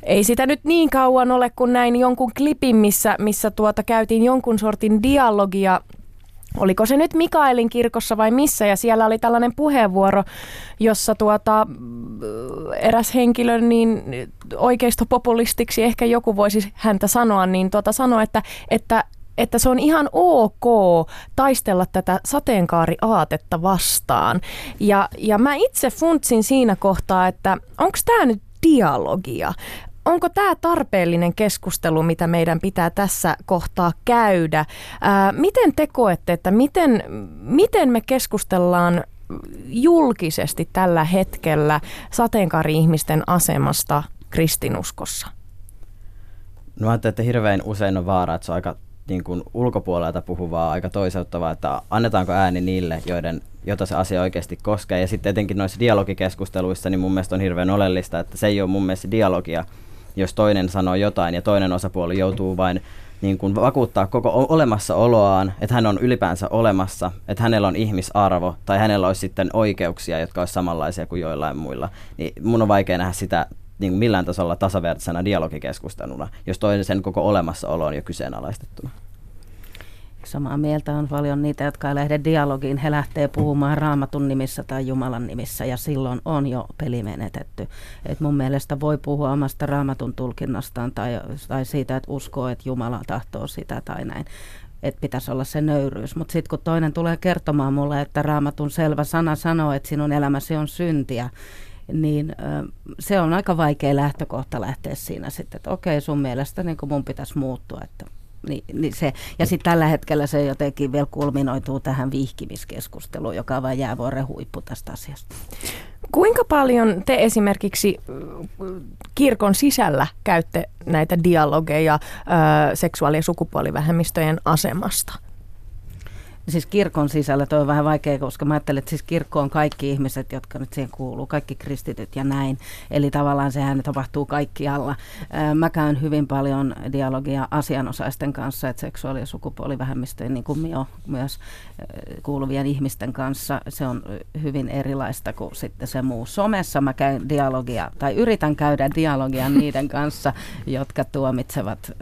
ei sitä nyt niin kauan ole kuin näin jonkun klipin, missä, missä tuota käytiin jonkun sortin dialogia. Oliko se nyt Mikaelin kirkossa vai missä, ja siellä oli tällainen puheenvuoro, jossa tuota, eräs henkilö niin oikeistopopulistiksi, ehkä joku voisi häntä sanoa, niin tuota sanoa, että, että että se on ihan ok taistella tätä sateenkaariaatetta vastaan. Ja, ja mä itse funtsin siinä kohtaa, että onko tämä nyt dialogia? onko tämä tarpeellinen keskustelu, mitä meidän pitää tässä kohtaa käydä? Ää, miten te koette, että miten, miten me keskustellaan julkisesti tällä hetkellä sateenkaari-ihmisten asemasta kristinuskossa? No mä ajattelen, että hirveän usein on vaara, että se on aika niin kuin ulkopuolelta puhuvaa, aika toiseuttavaa, että annetaanko ääni niille, joiden, jota se asia oikeasti koskee. Ja sitten etenkin noissa dialogikeskusteluissa, niin mun mielestä on hirveän oleellista, että se ei ole mun mielestä dialogia, jos toinen sanoo jotain ja toinen osapuoli joutuu vain niin kuin vakuuttaa koko olemassaoloaan, että hän on ylipäänsä olemassa, että hänellä on ihmisarvo tai hänellä olisi sitten oikeuksia, jotka olisi samanlaisia kuin joillain muilla. Niin mun on vaikea nähdä sitä niin millään tasolla tasavertaisena dialogikeskusteluna, jos toinen sen koko olemassaolo on jo kyseenalaistettuna. Samaa mieltä on paljon niitä, jotka ei lähde dialogiin. He lähtee puhumaan raamatun nimissä tai Jumalan nimissä ja silloin on jo peli menetetty. Et mun mielestä voi puhua omasta raamatun tulkinnastaan tai, tai siitä, että uskoo, että Jumala tahtoo sitä tai näin että pitäisi olla se nöyryys. Mutta sitten kun toinen tulee kertomaan mulle, että raamatun selvä sana sanoo, että sinun elämäsi on syntiä, niin se on aika vaikea lähtökohta lähteä siinä sitten, että okei sun mielestä niin mun pitäisi muuttua, että niin, niin se, ja sitten tällä hetkellä se jotenkin vielä kulminoituu tähän vihkimiskeskusteluun, joka on vain jäävuoren huippu tästä asiasta. Kuinka paljon te esimerkiksi kirkon sisällä käytte näitä dialogeja seksuaali- ja sukupuolivähemmistöjen asemasta? Siis kirkon sisällä toi on vähän vaikea, koska mä ajattelen, että siis kirkko on kaikki ihmiset, jotka nyt siihen kuuluu, kaikki kristityt ja näin. Eli tavallaan sehän tapahtuu kaikkialla. Mä käyn hyvin paljon dialogia asianosaisten kanssa, että seksuaali- ja sukupuolivähemmistöjen, niin kuin Mio, myös kuuluvien ihmisten kanssa. Se on hyvin erilaista kuin sitten se muu. Somessa mä käyn dialogia, tai yritän käydä dialogia niiden kanssa, jotka tuomitsevat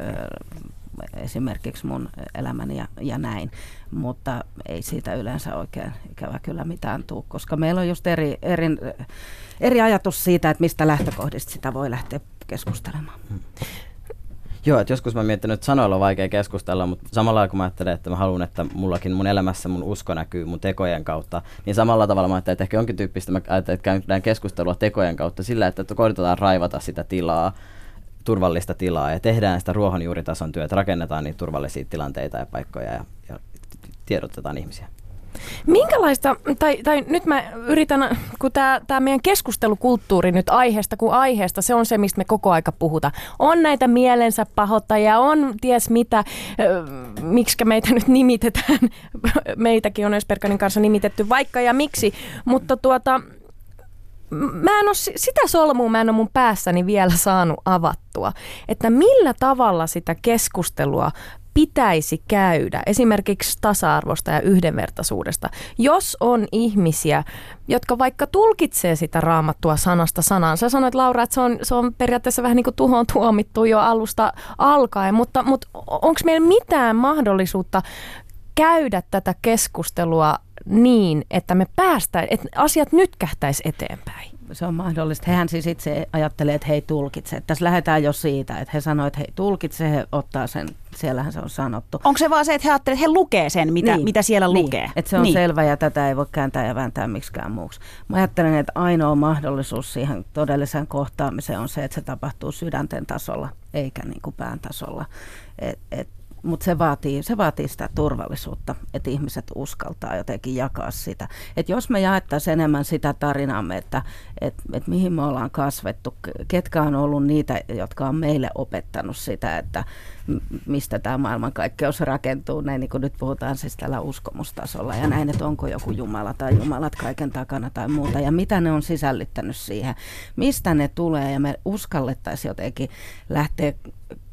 esimerkiksi mun elämäni ja, ja näin, mutta ei siitä yleensä oikein ikävä kyllä mitään tuu, koska meillä on just eri, eri, eri ajatus siitä, että mistä lähtökohdista sitä voi lähteä keskustelemaan. Hmm. Joo, että joskus mä miettinyt, että sanoilla on vaikea keskustella, mutta samalla kun mä ajattelen, että mä haluan, että mullakin mun elämässä mun usko näkyy mun tekojen kautta, niin samalla tavalla mä ajattelen, että ehkä jonkin tyyppistä mä ajattelen, että käydään keskustelua tekojen kautta sillä, että koitetaan raivata sitä tilaa turvallista tilaa ja tehdään sitä ruohonjuuritason työtä, rakennetaan niitä turvallisia tilanteita ja paikkoja ja, ja tiedotetaan ihmisiä. Minkälaista, tai, tai nyt mä yritän, kun tämä meidän keskustelukulttuuri nyt aiheesta kuin aiheesta, se on se, mistä me koko aika puhutaan. On näitä mielensä pahoittajia, on ties mitä, miksi meitä nyt nimitetään, meitäkin on Ösperkanin kanssa nimitetty vaikka ja miksi, mutta tuota, mä en ole, sitä solmua mä en ole mun päässäni vielä saanut avattua, että millä tavalla sitä keskustelua pitäisi käydä esimerkiksi tasa-arvosta ja yhdenvertaisuudesta, jos on ihmisiä, jotka vaikka tulkitsee sitä raamattua sanasta sanaan. Sä sanoit Laura, että se on, se on periaatteessa vähän niin kuin tuhoon tuomittu jo alusta alkaen, mutta, mutta onko meillä mitään mahdollisuutta käydä tätä keskustelua niin, että me päästään, että asiat nyt kähtäisi eteenpäin? Se on mahdollista. Hehän siis itse ajattelee, että he ei tulkitse. Että tässä lähdetään jo siitä, että he sanoivat, että he ei tulkitse, he ottaa sen, siellähän se on sanottu. Onko se vaan se, että he ajattelevat, että he lukee sen, mitä, niin. mitä siellä niin. lukee? Että se on niin. selvä ja tätä ei voi kääntää ja vääntää miksikään muuksi. Mä ajattelen, että ainoa mahdollisuus siihen todelliseen kohtaamiseen on se, että se tapahtuu sydänten tasolla, eikä niin kuin pään tasolla. Et, et mutta se vaatii, se vaatii sitä turvallisuutta, että ihmiset uskaltaa jotenkin jakaa sitä. Et jos me jaettaisiin enemmän sitä tarinaamme, että et, et mihin me ollaan kasvettu, ketkä on ollut niitä, jotka on meille opettanut sitä, että mistä tämä maailmankaikkeus rakentuu, näin niin kuin nyt puhutaan siis tällä uskomustasolla. Ja näin, että onko joku Jumala tai Jumalat kaiken takana tai muuta. Ja mitä ne on sisällyttänyt siihen, mistä ne tulee? Ja me uskallettaisiin jotenkin lähteä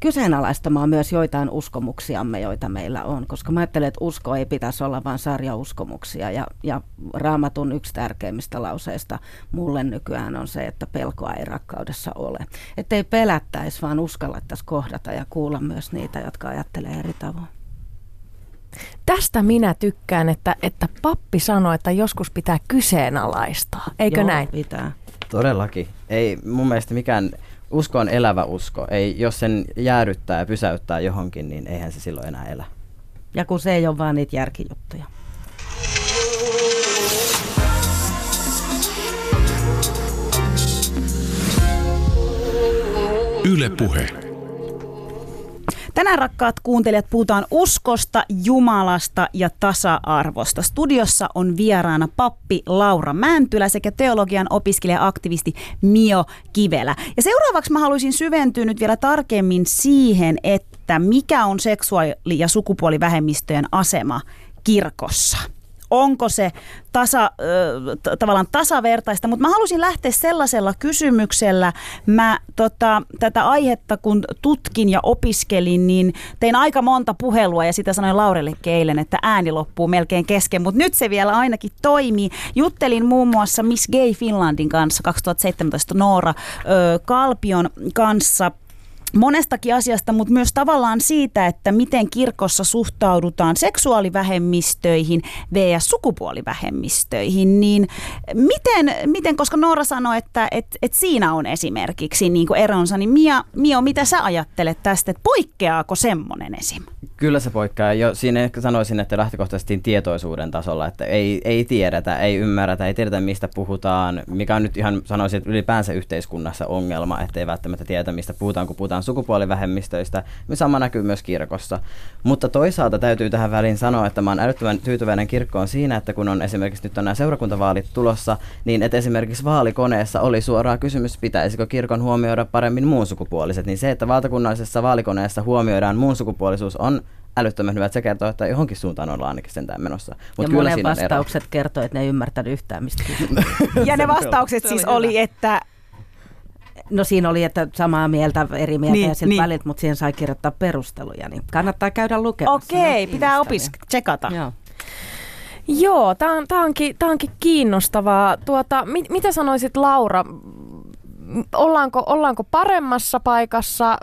kyseenalaistamaan myös joitain uskomuksiamme, joita meillä on, koska mä ajattelen, että usko ei pitäisi olla vain sarjauskomuksia ja, ja raamatun yksi tärkeimmistä lauseista mulle nykyään on se, että pelkoa ei rakkaudessa ole. Että ei pelättäisi, vaan uskallettaisiin kohdata ja kuulla myös niitä, jotka ajattelee eri tavoin. Tästä minä tykkään, että, että pappi sanoi, että joskus pitää kyseenalaistaa. Eikö Joo, näin? pitää. Todellakin. Ei mun mielestä mikään usko on elävä usko. Ei, jos sen jäädyttää ja pysäyttää johonkin, niin eihän se silloin enää elä. Ja kun se ei ole vaan niitä järkijuttuja. Yle Puhe. Tänään rakkaat kuuntelijat puhutaan uskosta, Jumalasta ja tasa-arvosta. Studiossa on vieraana pappi Laura Mäntylä sekä teologian opiskelija-aktivisti Mio Kivelä. Ja seuraavaksi mä haluaisin syventyä nyt vielä tarkemmin siihen, että mikä on seksuaali- ja sukupuolivähemmistöjen asema kirkossa onko se tasa, tavallaan tasavertaista, mutta mä halusin lähteä sellaisella kysymyksellä. Mä tota, tätä aihetta kun tutkin ja opiskelin, niin tein aika monta puhelua ja sitä sanoin Laurelle keilen, että ääni loppuu melkein kesken, mutta nyt se vielä ainakin toimii. Juttelin muun muassa Miss Gay Finlandin kanssa 2017 Noora Kalpion kanssa monestakin asiasta, mutta myös tavallaan siitä, että miten kirkossa suhtaudutaan seksuaalivähemmistöihin vs. sukupuolivähemmistöihin, niin miten, miten koska Noora sanoi, että et, et siinä on esimerkiksi niin kuin eronsa, niin Mia, Mio, mitä sä ajattelet tästä, että poikkeaako semmoinen esim? Kyllä se poikkeaa. Jo, siinä ehkä sanoisin, että lähtökohtaisesti tietoisuuden tasolla, että ei, ei tiedetä, ei ymmärretä, ei tiedetä mistä puhutaan, mikä on nyt ihan sanoisin, että ylipäänsä yhteiskunnassa ongelma, että ei välttämättä tiedä mistä puhutaan, kun puhutaan sukupuolivähemmistöistä. Sama näkyy myös kirkossa. Mutta toisaalta täytyy tähän väliin sanoa, että mä oon älyttömän tyytyväinen kirkkoon siinä, että kun on esimerkiksi nyt on nämä seurakuntavaalit tulossa, niin että esimerkiksi vaalikoneessa oli suoraa kysymys, pitäisikö kirkon huomioida paremmin muun sukupuoliset, niin se, että valtakunnallisessa vaalikoneessa huomioidaan muun sukupuolisuus on älyttömän hyvä, että se kertoo, että johonkin suuntaan ollaan ainakin sentään menossa. Mut ja kyllä monen vastaukset kertoo, että ne ei ymmärtänyt yhtään mistä Ja ne vastaukset siis oli että No siinä oli, että samaa mieltä, eri mieltä niin, ja siltä niin. väliltä, mutta siihen sai kirjoittaa perusteluja, niin kannattaa käydä lukemassa. Okei, pitää opis tsekata. Joo. Joo, tämä on, tää onkin, tää onkin kiinnostavaa. Tuota, mit, mitä sanoisit Laura, ollaanko, ollaanko paremmassa paikassa?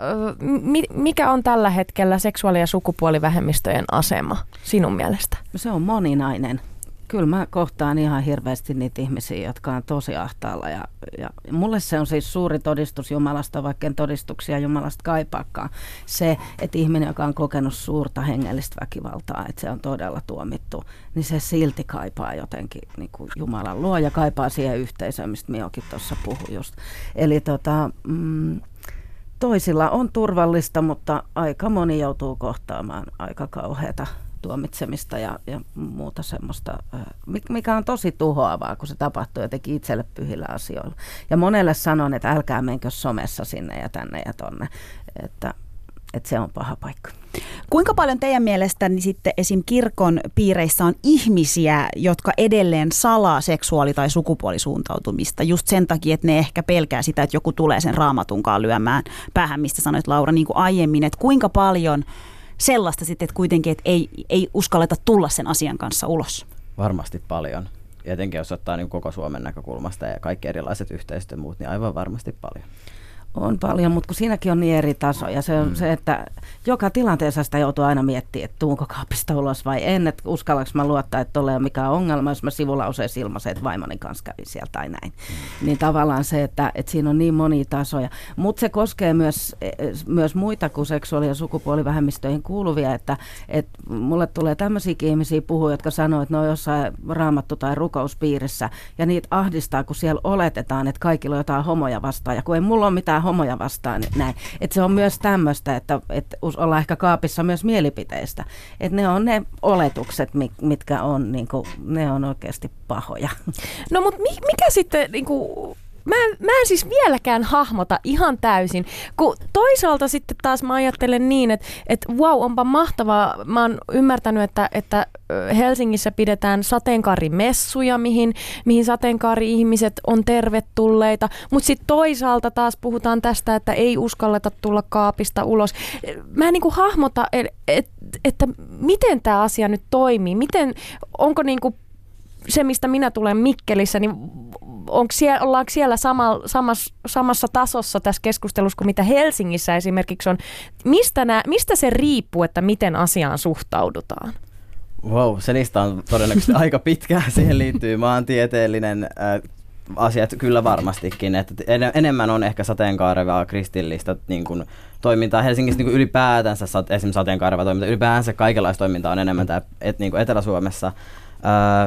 Mikä on tällä hetkellä seksuaali- ja sukupuolivähemmistöjen asema sinun mielestä? Se on moninainen kyllä mä kohtaan ihan hirveästi niitä ihmisiä, jotka on tosi ahtaalla. Ja, ja mulle se on siis suuri todistus Jumalasta, vaikka en todistuksia Jumalasta kaipaakaan. Se, että ihminen, joka on kokenut suurta hengellistä väkivaltaa, että se on todella tuomittu, niin se silti kaipaa jotenkin niin kuin Jumalan luo ja kaipaa siihen yhteisöön, mistä Miokin tuossa puhui just. Eli tota, mm, toisilla on turvallista, mutta aika moni joutuu kohtaamaan aika kauheata tuomitsemista ja, ja muuta semmoista, mikä on tosi tuhoavaa, kun se tapahtuu jotenkin itselle pyhillä asioilla. Ja monelle sanon, että älkää menkö somessa sinne ja tänne ja tonne, että, että se on paha paikka. Kuinka paljon teidän mielestäni sitten esim. kirkon piireissä on ihmisiä, jotka edelleen salaa seksuaali- tai sukupuolisuuntautumista just sen takia, että ne ehkä pelkää sitä, että joku tulee sen raamatunkaan lyömään päähän, mistä sanoit Laura niin kuin aiemmin, että kuinka paljon – sellaista sitten, että kuitenkin että ei, ei uskalleta tulla sen asian kanssa ulos? Varmasti paljon. Ja etenkin jos ottaa niin koko Suomen näkökulmasta ja kaikki erilaiset yhteisöt ja muut, niin aivan varmasti paljon. On paljon, mutta kun siinäkin on niin eri tasoja. Se on mm. se, että joka tilanteessa sitä joutuu aina miettimään, että tuunko kaapista ulos vai en, että uskallanko mä luottaa, että ole mikään ongelma, jos mä sivulla usein ilmaisen, että vaimoni kanssa kävi siellä tai näin. Mm. Niin tavallaan se, että, että siinä on niin monia tasoja. Mutta se koskee myös, myös muita kuin seksuaali- ja sukupuolivähemmistöihin kuuluvia, että, että mulle tulee tämmöisiä ihmisiä puhua, jotka sanoo, että ne on jossain raamattu- tai rukouspiirissä ja niitä ahdistaa, kun siellä oletetaan, että kaikilla on jotain homoja vastaan ja kun ei mulla ole mitään homoja vastaan. Niin näin. Et se on myös tämmöistä, että, että ollaan ehkä kaapissa myös mielipiteistä. Että ne on ne oletukset, mitkä on, niin kuin, ne on oikeasti pahoja. No mutta mikä sitten, niin kuin, mä, mä en siis vieläkään hahmota ihan täysin, kun toisaalta sitten taas mä ajattelen niin, että, että wow, onpa mahtavaa. Mä oon ymmärtänyt, että, että Helsingissä pidetään sateenkaarimessuja, mihin, mihin sateenkaari-ihmiset on tervetulleita, mutta sitten toisaalta taas puhutaan tästä, että ei uskalleta tulla kaapista ulos. Mä en niin kuin hahmota, et, et, että miten tämä asia nyt toimii, miten, onko niin kuin se, mistä minä tulen Mikkelissä, niin onko siellä, ollaanko siellä sama, samassa, samassa tasossa tässä keskustelussa kuin mitä Helsingissä esimerkiksi on? Mistä, nää, mistä se riippuu, että miten asiaan suhtaudutaan? Wow, se lista on todennäköisesti aika pitkä. Siihen liittyy maantieteellinen äh, asiat kyllä varmastikin, että en, enemmän on ehkä sateenkaarevaa kristillistä niin kuin, toimintaa. Helsingissä niin kuin ylipäätänsä, esimerkiksi sateenkaarevaa toimintaa, ylipäänsä kaikenlaista toimintaa on enemmän tää, et, niin kuin Etelä-Suomessa.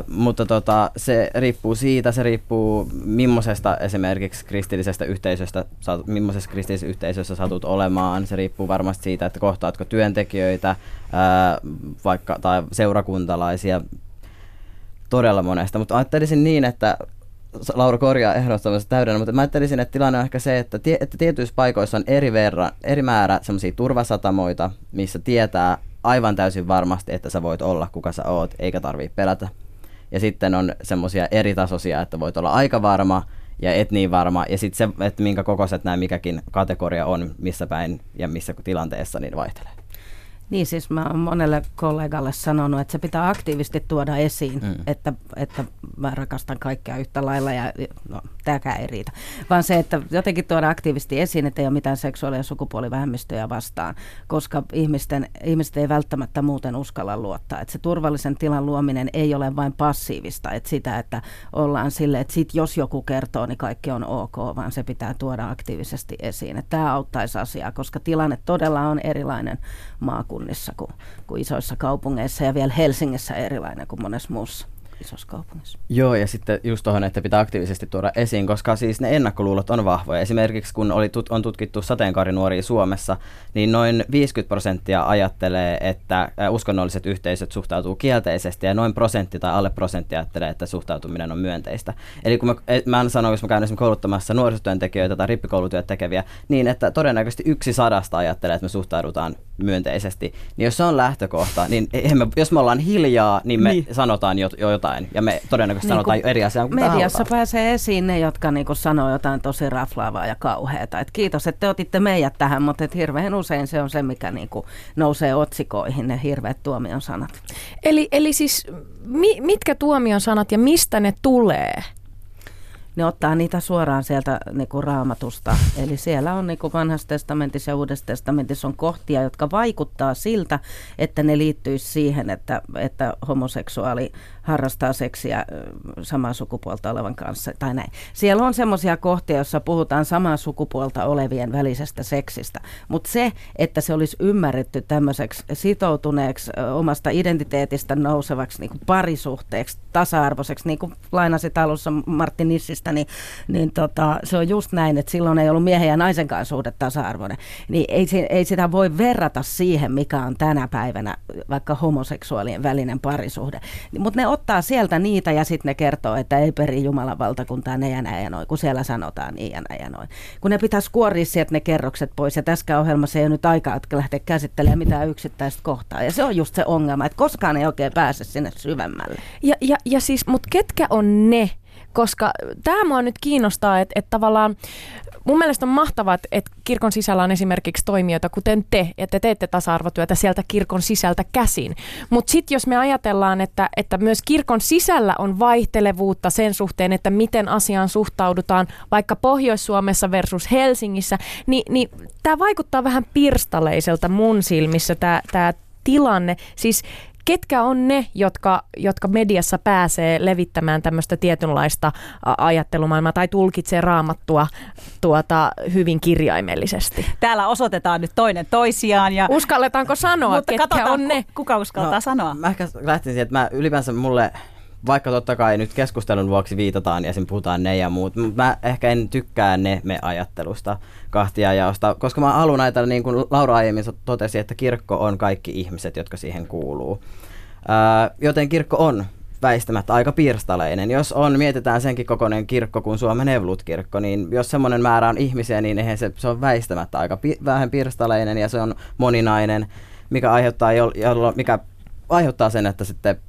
Mutta tota, se riippuu siitä, se riippuu millaisesta esimerkiksi kristillisestä yhteisöstä, millaisessa kristillisessä yhteisössä satut olemaan. Se riippuu varmasti siitä, että kohtaatko työntekijöitä uh, vaikka, tai seurakuntalaisia todella monesta. Mutta ajattelisin niin, että Laura korjaa ehdottomasti täydennä, mutta mä ajattelisin, että tilanne on ehkä se, että, tie, että tietyissä paikoissa on eri, verran, eri määrä semmoisia turvasatamoita, missä tietää aivan täysin varmasti, että sä voit olla kuka sä oot, eikä tarvii pelätä. Ja sitten on semmoisia eri tasoisia, että voit olla aika varma ja et niin varma. Ja sitten se, että minkä kokoiset nämä mikäkin kategoria on, missä päin ja missä tilanteessa, niin vaihtelee. Niin siis mä oon monelle kollegalle sanonut, että se pitää aktiivisesti tuoda esiin, mm. että, että mä rakastan kaikkea yhtä lailla ja no, tämäkään ei riitä. Vaan se, että jotenkin tuoda aktiivisesti esiin, että ei ole mitään seksuaali- ja sukupuolivähemmistöjä vastaan, koska ihmisten, ihmiset ei välttämättä muuten uskalla luottaa. Että se turvallisen tilan luominen ei ole vain passiivista, että sitä, että ollaan sille, että sit jos joku kertoo, niin kaikki on ok, vaan se pitää tuoda aktiivisesti esiin. Että tämä auttaisi asiaa, koska tilanne todella on erilainen maakunnissa kuin, kuin isoissa kaupungeissa ja vielä Helsingissä erilainen kuin monessa muussa isossa kaupungissa. Joo, ja sitten just tuohon, että pitää aktiivisesti tuoda esiin, koska siis ne ennakkoluulot on vahvoja. Esimerkiksi kun oli, on tutkittu sateenkaarinuoria Suomessa, niin noin 50 prosenttia ajattelee, että uskonnolliset yhteisöt suhtautuu kielteisesti, ja noin prosentti tai alle prosentti ajattelee, että suhtautuminen on myönteistä. Eli kun mä, e, mä en sano, jos mä käyn esimerkiksi kouluttamassa nuorisotyöntekijöitä tai rippikoulutyöt tekeviä, niin että todennäköisesti yksi sadasta ajattelee, että me suhtaudutaan myönteisesti. Niin jos se on lähtökohta, niin me, jos me ollaan hiljaa, niin me niin. sanotaan jo, jo jotain jotain. Ja me todennäköisesti niin sanotaan eri asiaa kuin Mediassa pääsee esiin ne, jotka niin sanoo jotain tosi raflaavaa ja kauheata. Et kiitos, että te otitte meidät tähän, mutta et hirveän usein se on se, mikä niin nousee otsikoihin, ne hirveät tuomion sanat. Eli, eli siis mi, mitkä tuomion sanat ja mistä ne tulee? ne ottaa niitä suoraan sieltä niin kuin raamatusta. Eli siellä on niin kuin vanhassa testamentissa ja uudessa testamentissa on kohtia, jotka vaikuttaa siltä, että ne liittyisi siihen, että, että homoseksuaali harrastaa seksiä samaa sukupuolta olevan kanssa tai näin. Siellä on semmoisia kohtia, joissa puhutaan samaa sukupuolta olevien välisestä seksistä, mutta se, että se olisi ymmärretty tämmöiseksi sitoutuneeksi omasta identiteetistä nousevaksi niin kuin parisuhteeksi, tasa-arvoiseksi, niin kuin lainasit alussa Martin Nissistä, niin, niin tota, se on just näin, että silloin ei ollut miehen ja naisen kanssa suhde tasa-arvoinen. Niin ei, ei sitä voi verrata siihen, mikä on tänä päivänä vaikka homoseksuaalien välinen parisuhde. Mutta ne ottaa sieltä niitä ja sitten ne kertoo, että ei peri Jumalan valtakuntaa ne ja näin ja noin, kun siellä sanotaan niin ja näin ja noin. Kun ne pitäisi kuoria sieltä ne kerrokset pois ja tässä ohjelmassa ei ole nyt aikaa, lähteä käsittelemään mitään yksittäistä kohtaa. Ja se on just se ongelma, että koskaan ei oikein pääse sinne syvemmälle. Ja, ja, ja siis, mutta ketkä on ne, koska tämä mua nyt kiinnostaa, että, että tavallaan mun mielestä on mahtavaa, että kirkon sisällä on esimerkiksi toimijoita, kuten te, että te teette tasa-arvotyötä sieltä kirkon sisältä käsin. Mutta sitten jos me ajatellaan, että, että myös kirkon sisällä on vaihtelevuutta sen suhteen, että miten asiaan suhtaudutaan vaikka Pohjois-Suomessa versus Helsingissä, niin, niin tämä vaikuttaa vähän pirstaleiselta mun silmissä tämä tilanne. Siis ketkä on ne, jotka, jotka mediassa pääsee levittämään tämmöistä tietynlaista ajattelumaailmaa tai tulkitsee raamattua tuota, hyvin kirjaimellisesti? Täällä osoitetaan nyt toinen toisiaan. Ja... Uskalletaanko sanoa, Mutta ketkä on ne? Kuka uskaltaa no, sanoa? Mä ehkä lähtisin, että mä ylipäänsä mulle vaikka totta kai nyt keskustelun vuoksi viitataan ja sen puhutaan ne ja muut, mutta mä ehkä en tykkää ne me ajattelusta kahtia jaosta, koska mä haluan ajatella, niin kuin Laura aiemmin totesi, että kirkko on kaikki ihmiset, jotka siihen kuuluu. Ää, joten kirkko on väistämättä aika pirstaleinen. Jos on, mietitään senkin kokoinen kirkko kuin Suomen Evlut-kirkko, niin jos semmoinen määrä on ihmisiä, niin eihän se, se on väistämättä aika pi- vähän pirstaleinen ja se on moninainen, mikä aiheuttaa, jo, jo, mikä aiheuttaa sen, että sitten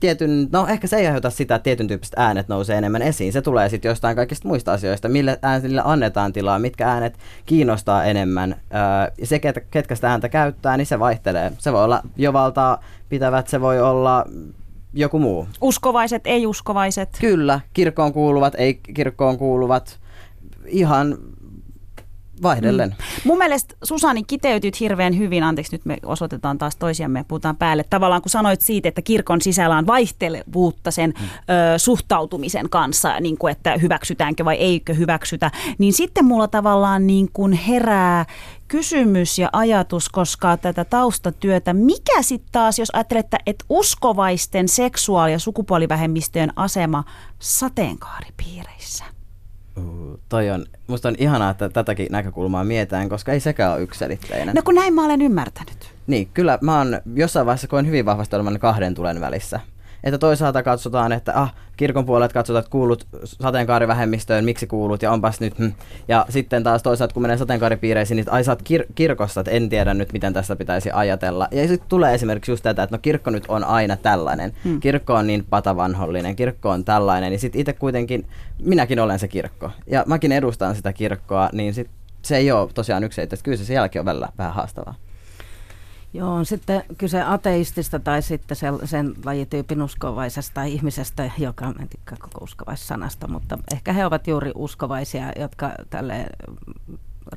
tietyn, no ehkä se ei aiheuta sitä, että tietyn tyyppiset äänet nousee enemmän esiin. Se tulee sitten jostain kaikista muista asioista, mille äänille annetaan tilaa, mitkä äänet kiinnostaa enemmän. Öö, se, ket, ketkä sitä ääntä käyttää, niin se vaihtelee. Se voi olla jo valtaa pitävät, se voi olla joku muu. Uskovaiset, ei-uskovaiset. Kyllä, kirkkoon kuuluvat, ei kirkkoon kuuluvat. Ihan vaihdellen. Mm. Mun mielestä Susani kiteytyt hirveän hyvin, anteeksi nyt me osoitetaan taas toisiamme ja puhutaan päälle. Tavallaan kun sanoit siitä, että kirkon sisällä on vaihtelevuutta sen mm. ö, suhtautumisen kanssa, niin kuin että hyväksytäänkö vai eikö hyväksytä, niin sitten mulla tavallaan niin kuin herää kysymys ja ajatus, koska tätä taustatyötä, mikä sitten taas, jos ajattelet, että, että uskovaisten seksuaali- ja sukupuolivähemmistöjen asema sateenkaaripiireissä? Uh, toi on, musta on ihanaa, että tätäkin näkökulmaa mietään, koska ei sekään ole yksiselitteinen. No kun näin mä olen ymmärtänyt. Niin, kyllä mä oon jossain vaiheessa koen hyvin vahvasti olevan kahden tulen välissä että toisaalta katsotaan, että ah, kirkon puolet katsotaan, että kuulut sateenkaarivähemmistöön, miksi kuulut ja onpas nyt. Hm. Ja sitten taas toisaalta, kun menee sateenkaaripiireisiin, niin ai sä oot kir- kirkossa, että en tiedä nyt, miten tästä pitäisi ajatella. Ja sitten tulee esimerkiksi just tätä, että no kirkko nyt on aina tällainen. Hmm. Kirkko on niin patavanhollinen, kirkko on tällainen. Ja sitten itse kuitenkin, minäkin olen se kirkko. Ja mäkin edustan sitä kirkkoa, niin sit se ei ole tosiaan yksi, että kyllä se jälkeen on välillä vähän haastavaa. Joo, on sitten kyse ateistista tai sitten sen, sen lajityypin uskovaisesta ihmisestä, joka en tiedä koko uskovaissanasta, mutta ehkä he ovat juuri uskovaisia, jotka tälle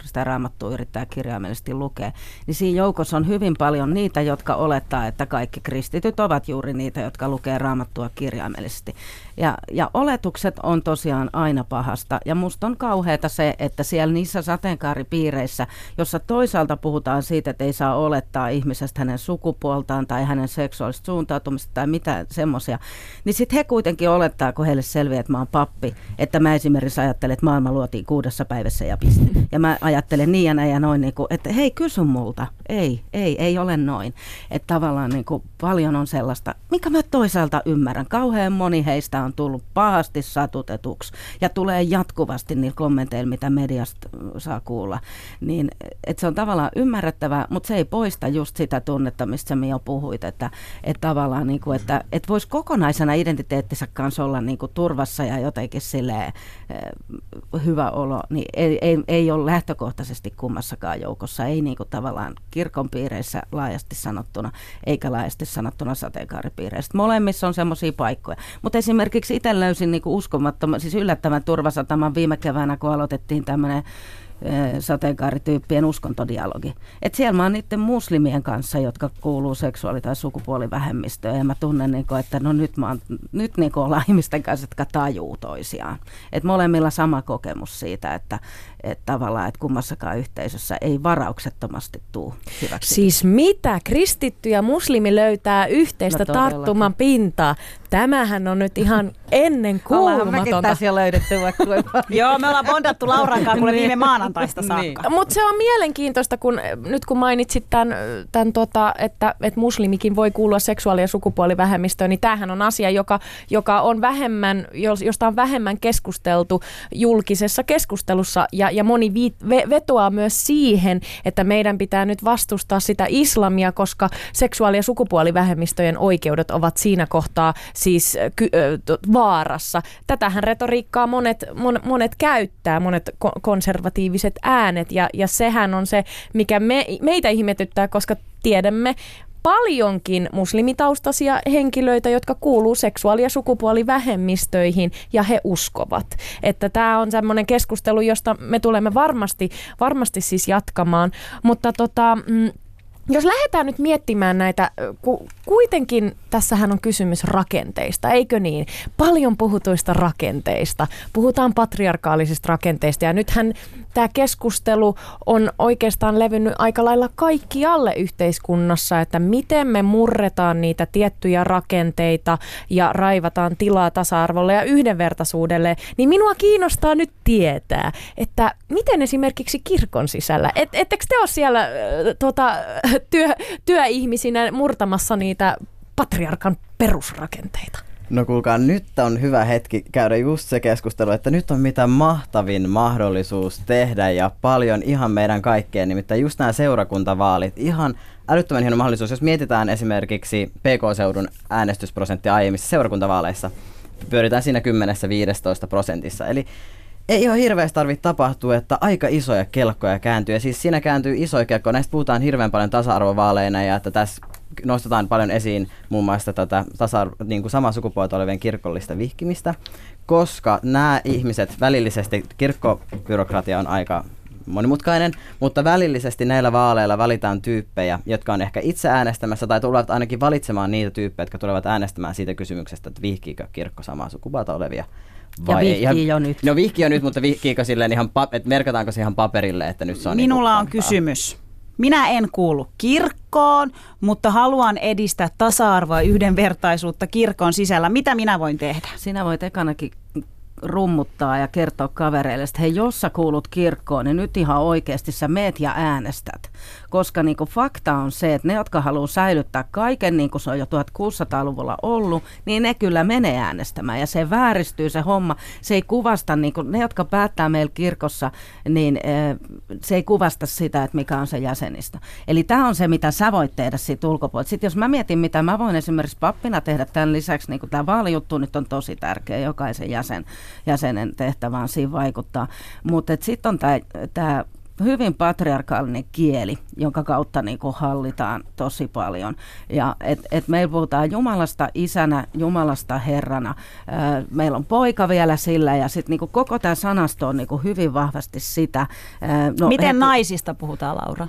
sitä raamattua yrittää kirjaimellisesti lukea, niin siinä joukossa on hyvin paljon niitä, jotka olettaa, että kaikki kristityt ovat juuri niitä, jotka lukee raamattua kirjaimellisesti. Ja, ja oletukset on tosiaan aina pahasta. Ja musta on kauheata se, että siellä niissä sateenkaaripiireissä, jossa toisaalta puhutaan siitä, että ei saa olettaa ihmisestä hänen sukupuoltaan tai hänen seksuaalista suuntautumista tai mitä semmoisia, niin sitten he kuitenkin olettaa, kun heille selviää, että mä oon pappi, että mä esimerkiksi ajattelen, että maailma luotiin kuudessa päivässä ja piste. Ja mä ajattelen niin ja näin ja noin, niin kuin, että hei, kysy multa. Ei, ei, ei ole noin. Että tavallaan niin kuin, paljon on sellaista, mikä mä toisaalta ymmärrän. Kauhean moni heistä on tullut pahasti satutetuksi ja tulee jatkuvasti niillä kommenteilla, mitä mediasta saa kuulla. Niin, että se on tavallaan ymmärrettävää, mutta se ei poista just sitä tunnetta, mistä sä jo puhuit, että, että tavallaan niin kuin, että, että voisi kokonaisena identiteettinsä kanssa olla niin kuin turvassa ja jotenkin silleen, eh, hyvä olo, niin ei, ei, ei ole lähtökohtaisesti kummassakaan joukossa, ei niin kuin tavallaan kirkon piireissä laajasti sanottuna, eikä laajasti sanottuna sateenkaaripiireissä. Molemmissa on semmoisia paikkoja. Mutta esimerkiksi itse löysin niin uskomattoman, siis yllättävän turvasataman viime keväänä, kun aloitettiin tämmöinen sateenkaarityyppien uskontodialogi. Et siellä mä oon niiden muslimien kanssa, jotka kuuluu seksuaali- tai sukupuolivähemmistöön. Ja mä tunnen, niin kuin, että no nyt, mä oon, nyt niin kuin ollaan ihmisten kanssa, jotka tajuu toisiaan. Et molemmilla sama kokemus siitä, että, että tavallaan, että kummassakaan yhteisössä ei varauksettomasti tuu hyväksi. Siis mitä? Kristitty ja muslimi löytää yhteistä no tarttuman pintaa. Tämähän on nyt ihan ennen kuulumatonta. Ollaan löydetty vaikka Joo, me ollaan bondattu Lauran kanssa kuule viime maanantaista saakka. Niin. Mutta se on mielenkiintoista, kun nyt kun mainitsit tämän, tämän tota, että, että muslimikin voi kuulua seksuaali- ja sukupuolivähemmistöön, niin tämähän on asia, joka, joka on vähemmän, josta on vähemmän keskusteltu julkisessa keskustelussa ja, ja moni vi, ve, vetoaa myös siihen, että meidän pitää nyt vastustaa sitä islamia, koska seksuaali- ja sukupuolivähemmistöjen oikeudet ovat siinä kohtaa siis ky, vaarassa. Tätähän retoriikkaa monet, mon, monet käyttää, monet konservatiiviset äänet ja, ja sehän on se, mikä me, meitä ihmetyttää, koska tiedämme paljonkin muslimitaustaisia henkilöitä, jotka kuuluu seksuaali- ja sukupuolivähemmistöihin ja he uskovat. Että tämä on semmoinen keskustelu, josta me tulemme varmasti, varmasti siis jatkamaan. Mutta tota, mm, jos lähdetään nyt miettimään näitä, ku, kuitenkin tässähän on kysymys rakenteista, eikö niin? Paljon puhutuista rakenteista. Puhutaan patriarkaalisista rakenteista ja nythän tämä keskustelu on oikeastaan levinnyt aika lailla kaikkialle yhteiskunnassa, että miten me murretaan niitä tiettyjä rakenteita ja raivataan tilaa tasa-arvolle ja yhdenvertaisuudelle, niin minua kiinnostaa nyt tietää, että miten esimerkiksi kirkon sisällä, et, ettekö te ole siellä äh, tota, työ, työihmisinä murtamassa niitä patriarkan perusrakenteita? No kuulkaa, nyt on hyvä hetki käydä just se keskustelu, että nyt on mitä mahtavin mahdollisuus tehdä ja paljon ihan meidän kaikkeen, nimittäin just nämä seurakuntavaalit, ihan älyttömän hieno mahdollisuus, jos mietitään esimerkiksi PK-seudun äänestysprosenttia aiemmissa seurakuntavaaleissa, pyöritään siinä 10-15 prosentissa, eli ei ole hirveästi tarvitse tapahtua, että aika isoja kelkkoja kääntyy. Ja siis siinä kääntyy isoja kelkkoja. Näistä puhutaan hirveän paljon tasa-arvovaaleina ja että tässä nostetaan paljon esiin muun muassa tätä tasa niin kuin samaa sukupuolta olevien kirkollista vihkimistä, koska nämä ihmiset välillisesti, kirkkobyrokratia on aika monimutkainen, mutta välillisesti näillä vaaleilla valitaan tyyppejä, jotka on ehkä itse äänestämässä tai tulevat ainakin valitsemaan niitä tyyppejä, jotka tulevat äänestämään siitä kysymyksestä, että vihkiikö kirkko samaa sukupuolta olevia vai ja vihkii ihan, jo nyt. No vihkii jo nyt, mutta vihkiikö silleen ihan, että merkataanko se ihan paperille, että nyt se on Minulla niin on kysymys. Minä en kuulu kirkkoon, mutta haluan edistää tasa-arvoa ja yhdenvertaisuutta kirkon sisällä. Mitä minä voin tehdä? Sinä voit ekanakin rummuttaa ja kertoa kavereille, että hei, jos sä kuulut kirkkoon, niin nyt ihan oikeasti sä meet ja äänestät koska niin kuin fakta on se, että ne, jotka haluaa säilyttää kaiken niin kuin se on jo 1600-luvulla ollut, niin ne kyllä menee äänestämään ja se vääristyy se homma. Se ei kuvasta, niin kuin, ne jotka päättää meillä kirkossa, niin se ei kuvasta sitä, että mikä on se jäsenistä. Eli tämä on se, mitä sä voit tehdä siitä ulkopuolelta. Sitten jos mä mietin, mitä mä voin esimerkiksi pappina tehdä tämän lisäksi, niin kuin tämä vaalijuttu nyt on tosi tärkeä, jokaisen jäsen, jäsenen tehtävään siinä vaikuttaa. Mutta sitten on tämä hyvin patriarkaalinen kieli, jonka kautta niin kuin hallitaan tosi paljon. Ja et, et meillä puhutaan Jumalasta isänä, Jumalasta herrana. Meillä on poika vielä sillä ja sitten niin koko tämä sanasto on niin kuin hyvin vahvasti sitä. No, Miten heti, naisista puhutaan, Laura?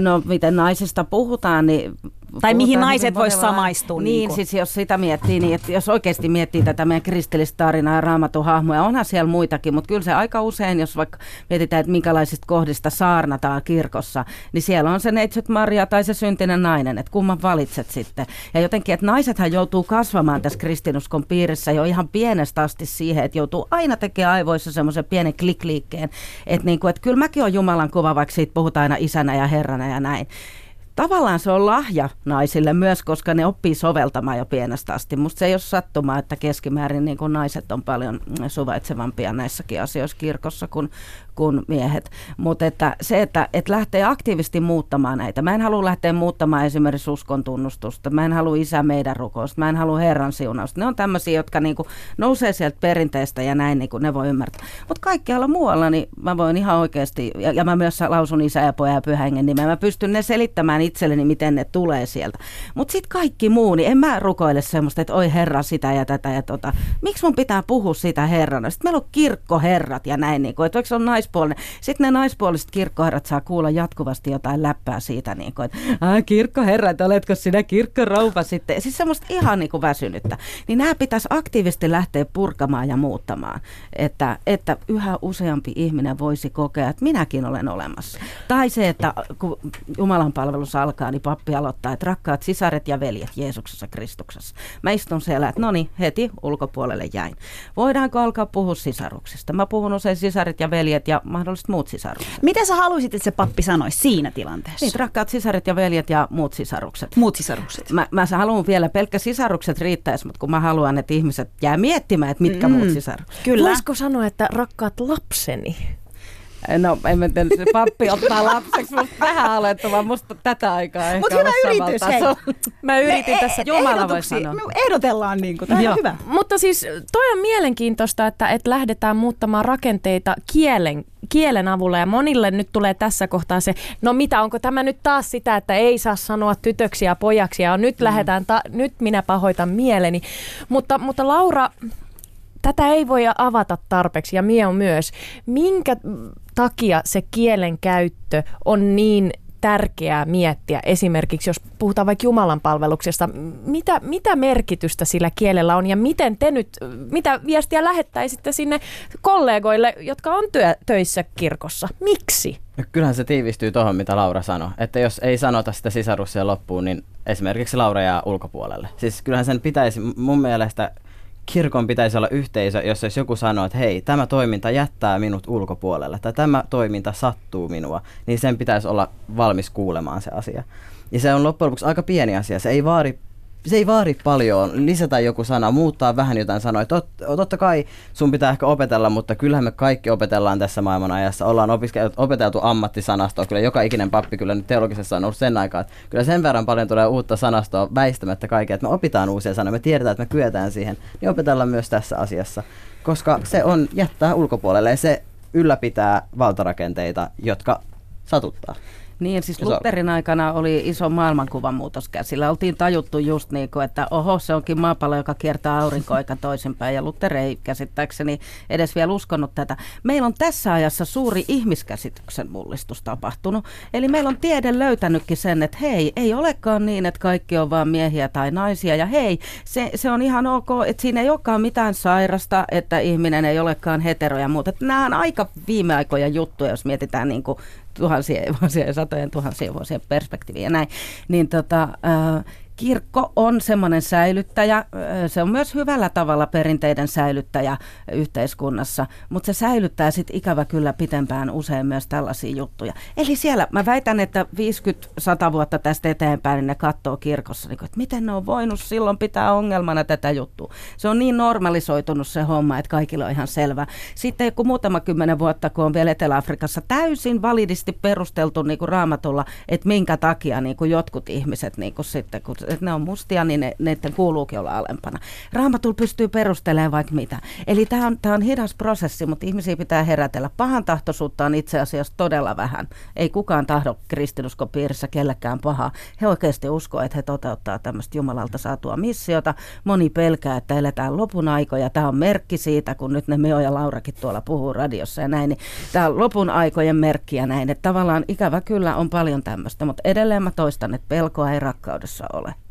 No miten naisista puhutaan, niin tai mihin naiset voisivat samaistua. Niin, niin siis jos sitä miettii, niin että jos oikeasti miettii tätä meidän kristillistä tarinaa ja raamatun hahmoja, onhan siellä muitakin, mutta kyllä se aika usein, jos vaikka mietitään, että minkälaisista kohdista saarnataan kirkossa, niin siellä on se neitsyt Maria tai se syntinen nainen, että kumman valitset sitten. Ja jotenkin, että naisethan joutuu kasvamaan tässä kristinuskon piirissä jo ihan pienestä asti siihen, että joutuu aina tekemään aivoissa semmoisen pienen klikliikkeen, että, niin kuin, että kyllä mäkin olen Jumalan kuva, vaikka siitä puhutaan aina isänä ja herrana ja näin tavallaan se on lahja naisille myös, koska ne oppii soveltamaan jo pienestä asti. Musta se ei ole sattumaa, että keskimäärin niin kuin naiset on paljon suvaitsevampia näissäkin asioissa kirkossa kuin, kuin miehet. Mutta että se, että, että lähtee aktiivisesti muuttamaan näitä. Mä en halua lähteä muuttamaan esimerkiksi uskon tunnustusta. Mä en halua isä meidän rukousta. Mä en halua Herran siunausta. Ne on tämmöisiä, jotka niin kuin nousee sieltä perinteestä ja näin niin kuin ne voi ymmärtää. Mutta kaikkialla muualla niin mä voin ihan oikeasti, ja, ja mä myös lausun isä ja poja ja pyhängen nimeä. Mä pystyn ne selittämään itselleni, miten ne tulee sieltä. Mutta sitten kaikki muu, niin en mä rukoile semmoista, että oi Herra sitä ja tätä ja tota. Miksi mun pitää puhua sitä Herrana? Sitten meillä on kirkkoherrat ja näin, niin kuin, että naispuolinen. Sitten ne naispuoliset kirkkoherrat saa kuulla jatkuvasti jotain läppää siitä, niin kuin, että kirkkoherrat, oletko sinä kirkkorouva sitten. Siis semmoista ihan niin kuin väsynyttä. Niin nämä pitäisi aktiivisesti lähteä purkamaan ja muuttamaan, että, että yhä useampi ihminen voisi kokea, että minäkin olen olemassa. Tai se, että kun Jumalan palvelus alkaa, niin pappi aloittaa, että rakkaat sisaret ja veljet Jeesuksessa Kristuksessa. Mä istun siellä, että no niin, heti ulkopuolelle jäin. Voidaanko alkaa puhua sisaruksista? Mä puhun usein sisaret ja veljet ja mahdolliset muut sisarukset. Mitä sä haluaisit, että se pappi sanoisi siinä tilanteessa? Niin, rakkaat sisaret ja veljet ja muut sisarukset. Muut sisarukset. Mä, mä haluan vielä, pelkkä sisarukset riittäisi, mutta kun mä haluan, että ihmiset jää miettimään, että mitkä mm. muut sisarukset. Kyllä. Voisiko sanoa, että rakkaat lapseni? No, en mä tiedä, se pappi ottaa lapseksi, mutta vähän alettava, musta tätä aikaa ehkä Mutta hyvä yritys, hei. Mä yritin me tässä. E- Jumala voi sanoa. Me ehdotellaan niin kuin, tämä on hyvä. Mutta siis toi on mielenkiintoista, että, että lähdetään muuttamaan rakenteita kielen, kielen avulla ja monille nyt tulee tässä kohtaa se, no mitä, onko tämä nyt taas sitä, että ei saa sanoa tytöksiä ja pojaksi ja nyt mm. lähdetään, ta- nyt minä pahoitan mieleni. Mutta, mutta Laura, tätä ei voi avata tarpeeksi ja Mie on myös. Minkä takia se kielen käyttö on niin tärkeää miettiä esimerkiksi, jos puhutaan vaikka Jumalan palveluksesta, mitä, mitä merkitystä sillä kielellä on ja miten te nyt, mitä viestiä lähettäisitte sinne kollegoille, jotka on työ, töissä kirkossa? Miksi? No kyllähän se tiivistyy tuohon, mitä Laura sanoi, että jos ei sanota sitä sisarussia loppuun, niin esimerkiksi Laura jää ulkopuolelle. Siis kyllähän sen pitäisi mun mielestä kirkon pitäisi olla yhteisö, jossa jos joku sanoo, että hei, tämä toiminta jättää minut ulkopuolelle tai tämä toiminta sattuu minua, niin sen pitäisi olla valmis kuulemaan se asia. Ja se on loppujen lopuksi aika pieni asia. Se ei vaadi se ei vaadi paljon, lisätä joku sana, muuttaa vähän jotain sanoja. Tot, totta kai sun pitää ehkä opetella, mutta kyllähän me kaikki opetellaan tässä maailman ajassa. Ollaan opeteltu ammattisanastoa, kyllä joka ikinen pappi kyllä nyt teologisessa on ollut sen aikaa. Että kyllä sen verran paljon tulee uutta sanastoa väistämättä kaikkea, että me opitaan uusia sanoja, me tiedetään, että me kyetään siihen. Niin opetellaan myös tässä asiassa, koska se on jättää ulkopuolelle ja se ylläpitää valtarakenteita, jotka satuttaa. Niin, siis Lutherin aikana oli iso maailmankuvan muutos käsillä. Oltiin tajuttu just niin kuin, että oho, se onkin maapallo, joka kiertää aurinkoa eikä toisinpäin. Ja Luther ei käsittääkseni edes vielä uskonut tätä. Meillä on tässä ajassa suuri ihmiskäsityksen mullistus tapahtunut. Eli meillä on tiede löytänytkin sen, että hei, ei olekaan niin, että kaikki on vain miehiä tai naisia. Ja hei, se, se on ihan ok, että siinä ei olekaan mitään sairasta, että ihminen ei olekaan hetero ja muuta. Nämä on aika viime aikoja juttuja, jos mietitään niin kuin tuhansien vuosien ja satojen tuhansien vuosien perspektiiviä ja näin, niin tota, äh, kirkko on semmoinen säilyttäjä, se on myös hyvällä tavalla perinteiden säilyttäjä yhteiskunnassa, mutta se säilyttää sitten ikävä kyllä pitempään usein myös tällaisia juttuja. Eli siellä mä väitän, että 50-100 vuotta tästä eteenpäin niin ne katsoo kirkossa, niin että miten ne on voinut silloin pitää ongelmana tätä juttua. Se on niin normalisoitunut se homma, että kaikilla on ihan selvä. Sitten kun muutama kymmenen vuotta, kun on vielä Etelä-Afrikassa täysin validisti perusteltu niin kuin raamatulla, että minkä takia niin kuin jotkut ihmiset niin kuin sitten, kun että ne on mustia, niin ne, neiden kuuluukin olla alempana. Raamatul pystyy perustelemaan vaikka mitä. Eli tämä on, on hidas prosessi, mutta ihmisiä pitää herätellä. Pahan tahtoisuutta on itse asiassa todella vähän. Ei kukaan tahdo kristinuskopiirissä kellekään pahaa. He oikeasti uskoo, että he toteuttaa tämmöistä Jumalalta saatua missiota. Moni pelkää, että eletään lopun aikoja. Tämä on merkki siitä, kun nyt ne Meo ja Laurakin tuolla puhuu radiossa ja näin, niin tämä on lopun aikojen merkki ja näin. Että tavallaan ikävä kyllä on paljon tämmöistä, mutta edelleen mä toistan, että pelkoa ei rakkaudessa ole.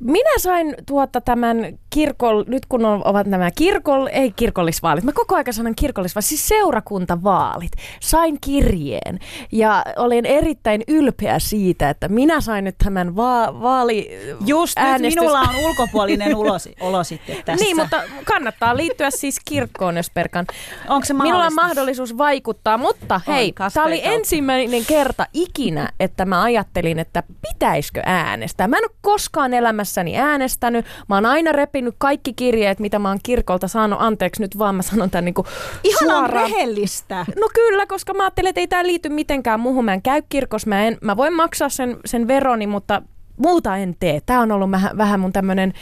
Minä sain tuota tämän kirkol, nyt kun on, ovat nämä kirkol, ei kirkollisvaalit, mä koko ajan sanon kirkollisvaalit, siis seurakuntavaalit. Sain kirjeen ja olin erittäin ylpeä siitä, että minä sain nyt tämän va- vaali Just äänestys... nyt minulla on ulkopuolinen ulosi, olo sitten tässä. Niin, mutta kannattaa liittyä siis kirkkoon, jos perkan. Onko se Minulla on mahdollisuus vaikuttaa, mutta hei, tämä oli ensimmäinen kerta ikinä, että mä ajattelin, että pitäisikö äänestää. Mä en ole koskaan elämässäni äänestänyt. Mä oon aina repinyt kaikki kirjeet, mitä mä oon kirkolta saanut. Anteeksi nyt vaan, mä sanon tämän niinku Ihanan suoraan. rehellistä. No kyllä, koska mä ajattelin, että ei tämä liity mitenkään muuhun. Mä en käy kirkossa, mä, en, mä voin maksaa sen, sen veroni, mutta muuta en tee. Tämä on ollut vähän, vähän mun tämmöinen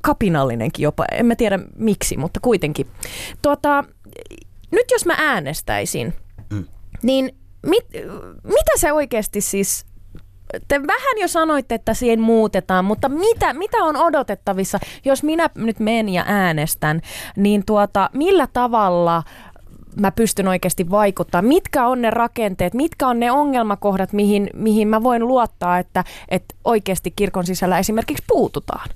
kapinallinenkin jopa. En mä tiedä miksi, mutta kuitenkin. Tuota, nyt jos mä äänestäisin, Mm. niin mit, mitä se oikeasti siis... Te vähän jo sanoitte, että siihen muutetaan, mutta mitä, mitä on odotettavissa, jos minä nyt menen ja äänestän, niin tuota, millä tavalla mä pystyn oikeasti vaikuttaa? Mitkä on ne rakenteet, mitkä on ne ongelmakohdat, mihin, mihin mä voin luottaa, että, että oikeasti kirkon sisällä esimerkiksi puututaan?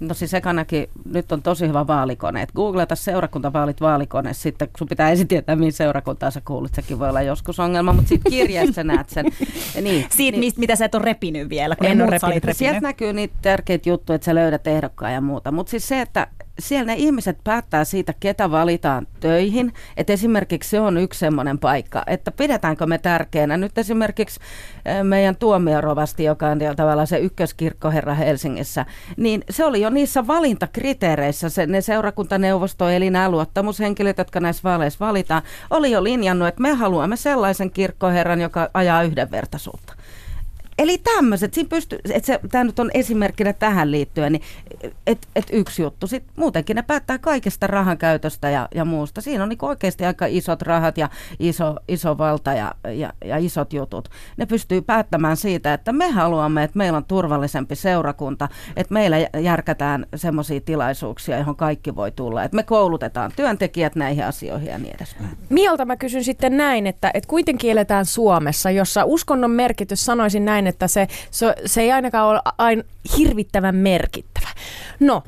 No siis ekanakin, nyt on tosi hyvä vaalikone. Et googleta seurakuntavaalit vaalikone, sitten sun pitää ensin tietää, mihin seurakuntaan sä kuulut. Sekin voi olla joskus ongelma, mutta sitten kirjeessä näet sen. Ja niin, Siitä, niin, mitä sä et ole repinyt vielä, kun En muut repinyt. Sieltä näkyy niitä tärkeitä juttuja, että sä löydät ehdokkaan ja muuta. Mutta siis se, että siellä ne ihmiset päättää siitä, ketä valitaan töihin. Että esimerkiksi se on yksi semmoinen paikka, että pidetäänkö me tärkeänä. Nyt esimerkiksi eh, meidän tuomiorovasti, joka on tavallaan se ykköskirkkoherra Helsingissä, niin se oli jo niissä valintakriteereissä, se, ne seurakuntaneuvosto eli nämä luottamushenkilöt, jotka näissä vaaleissa valitaan, oli jo linjannut, että me haluamme sellaisen kirkkoherran, joka ajaa yhdenvertaisuutta. Eli tämmöiset, siinä pystyy, että tämä nyt on esimerkkinä tähän liittyen, niin et, et yksi juttu. Sitten muutenkin ne päättää kaikesta rahan käytöstä ja, ja muusta. Siinä on niin oikeasti aika isot rahat ja iso, iso valta ja, ja, ja isot jutut. Ne pystyy päättämään siitä, että me haluamme, että meillä on turvallisempi seurakunta, että meillä järkätään semmoisia tilaisuuksia, johon kaikki voi tulla. Että me koulutetaan työntekijät näihin asioihin ja niin edespäin. Miolta mä kysyn sitten näin, että, että kuitenkin eletään Suomessa, jossa uskonnon merkitys, sanoisin näin, että se, se, se ei ainakaan ole aina hirvittävän merkittävä. No,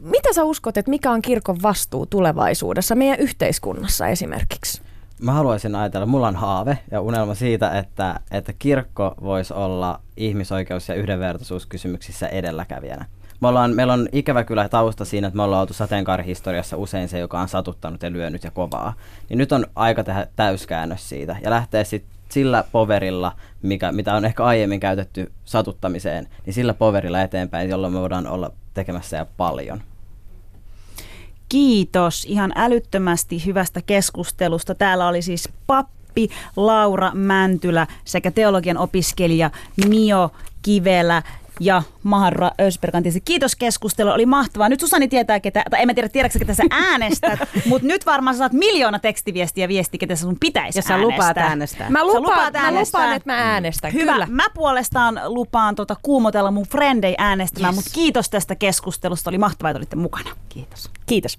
mitä sä uskot, että mikä on kirkon vastuu tulevaisuudessa meidän yhteiskunnassa esimerkiksi? Mä haluaisin ajatella, mulla on haave ja unelma siitä, että, että kirkko voisi olla ihmisoikeus- ja yhdenvertaisuuskysymyksissä edelläkävijänä. Me ollaan, meillä on ikävä kyllä tausta siinä, että me ollaan oltu sateenkaarihistoriassa usein se, joka on satuttanut ja lyönyt ja kovaa. Niin nyt on aika tehdä täyskäännös siitä ja lähteä sitten sillä poverilla, mikä, mitä on ehkä aiemmin käytetty satuttamiseen, niin sillä poverilla eteenpäin, jolloin me voidaan olla tekemässä ja paljon. Kiitos ihan älyttömästi hyvästä keskustelusta. Täällä oli siis pappi Laura Mäntylä sekä teologian opiskelija Mio Kivelä ja Maharra Ösperkan. Kiitos keskustelu, oli mahtavaa. Nyt Susani tietää, ketä, tai en mä tiedä, tiedätkö ketä sä äänestät, mutta nyt varmaan saat miljoona tekstiviestiä ja viesti, ketä sun pitäisi Ja sä äänestää. lupaat äänestää. Mä Sä lupaan, lupaat mä äänestää. lupaan että mä äänestän. Hyvä. Kyllä. Mä puolestaan lupaan tota kuumotella mun frendei äänestämään, Yes. mutta kiitos tästä keskustelusta. Oli mahtavaa, että olitte mukana. Kiitos. Kiitos.